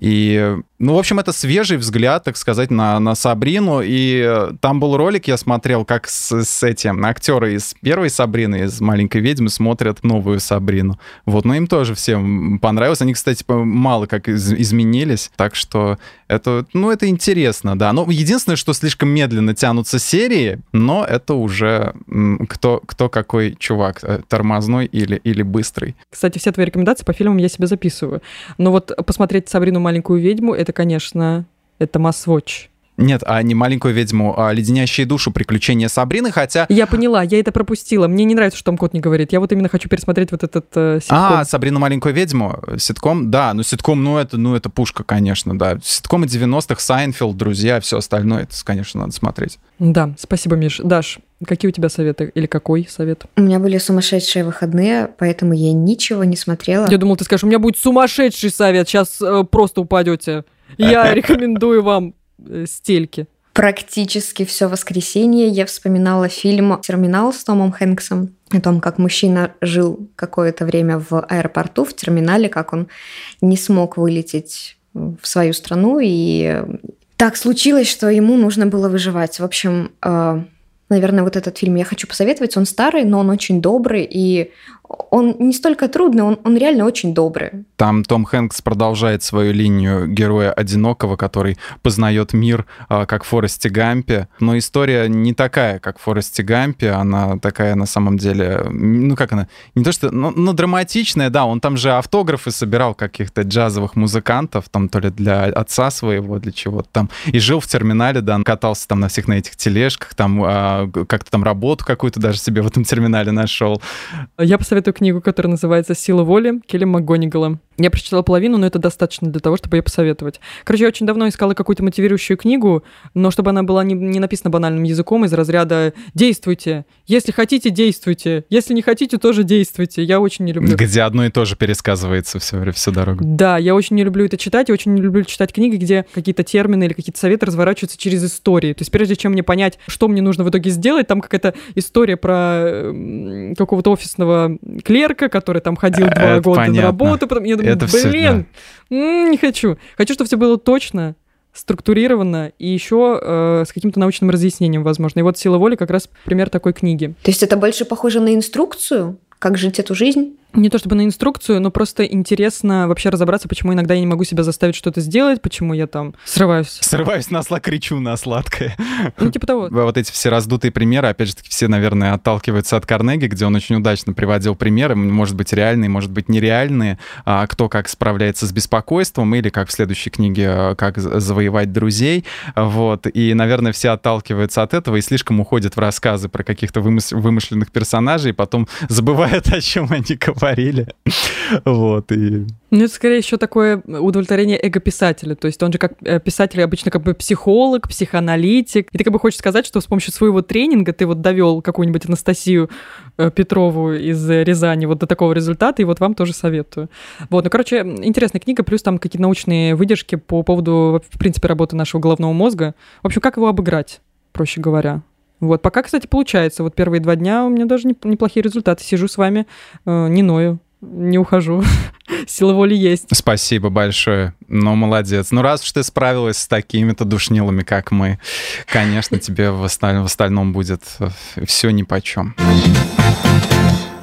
И ну, в общем, это свежий взгляд, так сказать, на, на Сабрину. И э, там был ролик, я смотрел, как с, с этим актеры из первой Сабрины, из «Маленькой ведьмы» смотрят новую Сабрину. Вот, но им тоже всем понравилось. Они, кстати, мало как из, изменились, так что это, ну, это интересно, да. Но единственное, что слишком медленно тянутся серии, но это уже кто, кто какой чувак, э, тормозной или, или быстрый. Кстати, все твои рекомендации по фильмам я себе записываю. Но вот посмотреть «Сабрину маленькую ведьму» — это конечно, это масс-вотч. Нет, а не маленькую ведьму, а леденящие душу приключения Сабрины, хотя... Я поняла, я это пропустила. Мне не нравится, что там кот не говорит. Я вот именно хочу пересмотреть вот этот э, ситком. А, Сабрину маленькую ведьму, ситком, да, ну ситком, ну это, ну это пушка, конечно, да. Ситкомы 90-х, Сайнфелд, друзья, все остальное, это, конечно, надо смотреть. Да, спасибо, Миш. Даш, какие у тебя советы или какой совет? У меня были сумасшедшие выходные, поэтому я ничего не смотрела. Я думал, ты скажешь, у меня будет сумасшедший совет, сейчас э, просто упадете. Я рекомендую вам э, стельки. Практически все воскресенье я вспоминала фильм «Терминал» с Томом Хэнксом о том, как мужчина жил какое-то время в аэропорту, в терминале, как он не смог вылететь в свою страну, и так случилось, что ему нужно было выживать. В общем, э, наверное, вот этот фильм я хочу посоветовать. Он старый, но он очень добрый, и он не столько трудный, он, он реально очень добрый. Там Том Хэнкс продолжает свою линию героя одинокого, который познает мир, а, как в Форесте Гампе. Но история не такая, как в Форесте Гампе. Она такая, на самом деле, ну как она, не то что, ну, ну драматичная, да. Он там же автографы собирал каких-то джазовых музыкантов, там то ли для отца своего, для чего-то там. И жил в терминале, да, он катался там на всех на этих тележках, там а, как-то там работу какую-то даже себе в этом терминале нашел. Я посоветую эту книгу, которая называется «Сила воли» Келли МакГонигала. Я прочитала половину, но это достаточно для того, чтобы ее посоветовать. Короче, я очень давно искала какую-то мотивирующую книгу, но чтобы она была не, не написана банальным языком из разряда «действуйте». Если хотите, действуйте. Если не хотите, тоже действуйте. Я очень не люблю. Где одно и то же пересказывается все, всю дорогу. Да, я очень не люблю это читать, я очень не люблю читать книги, где какие-то термины или какие-то советы разворачиваются через истории. То есть прежде чем мне понять, что мне нужно в итоге сделать, там какая-то история про какого-то офисного клерка, который там ходил два Это года понятно. на работу, потом я думаю, Это всё, блин, не хочу. Хочу, чтобы все было точно, структурировано и еще э, с каким-то научным разъяснением, возможно. И вот «Сила воли» как раз пример такой книги. То есть это больше похоже на инструкцию, как жить эту жизнь? Не то чтобы на инструкцию, но просто интересно вообще разобраться, почему иногда я не могу себя заставить что-то сделать, почему я там срываюсь. Срываюсь на сладкое, кричу на сладкое. Ну, типа того. Вот эти все раздутые примеры, опять же таки, все, наверное, отталкиваются от Карнеги, где он очень удачно приводил примеры, может быть, реальные, может быть, нереальные, а, кто как справляется с беспокойством, или, как в следующей книге, а, как завоевать друзей, вот, и, наверное, все отталкиваются от этого и слишком уходят в рассказы про каких-то вымыс- вымышленных персонажей, и потом забывают, о чем они говорили, вот, и... Ну, это скорее еще такое удовлетворение эго-писателя. То есть он же как э, писатель обычно как бы психолог, психоаналитик. И ты как бы хочешь сказать, что с помощью своего тренинга ты вот довел какую-нибудь Анастасию э, Петрову из э, Рязани вот до такого результата, и вот вам тоже советую. Вот, ну, короче, интересная книга, плюс там какие-то научные выдержки по поводу, в принципе, работы нашего головного мозга. В общем, как его обыграть, проще говоря. Вот, пока, кстати, получается. Вот первые два дня у меня даже неп- неплохие результаты. Сижу с вами, э, не ною, не ухожу. Сила воли есть. Спасибо большое. Ну, молодец. Ну, раз уж ты справилась с такими-то душнилами, как мы, конечно, тебе в осталь- в остальном будет все нипочем.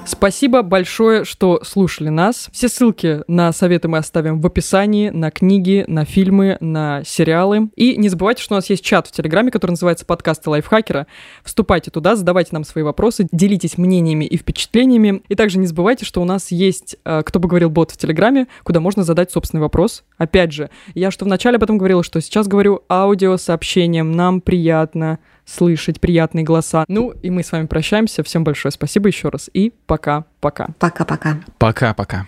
Спасибо большое, что слушали нас. Все ссылки на советы мы оставим в описании, на книги, на фильмы, на сериалы. И не забывайте, что у нас есть чат в Телеграме, который называется «Подкасты лайфхакера». Вступайте туда, задавайте нам свои вопросы, делитесь мнениями и впечатлениями. И также не забывайте, что у нас есть э, «Кто бы говорил» бот в Телеграме, куда можно задать собственный вопрос. Опять же, я что вначале об этом говорила, что сейчас говорю аудиосообщением. Нам приятно слышать приятные голоса. Ну, и мы с вами прощаемся. Всем большое спасибо еще раз. И пока-пока. Пока-пока. Пока-пока.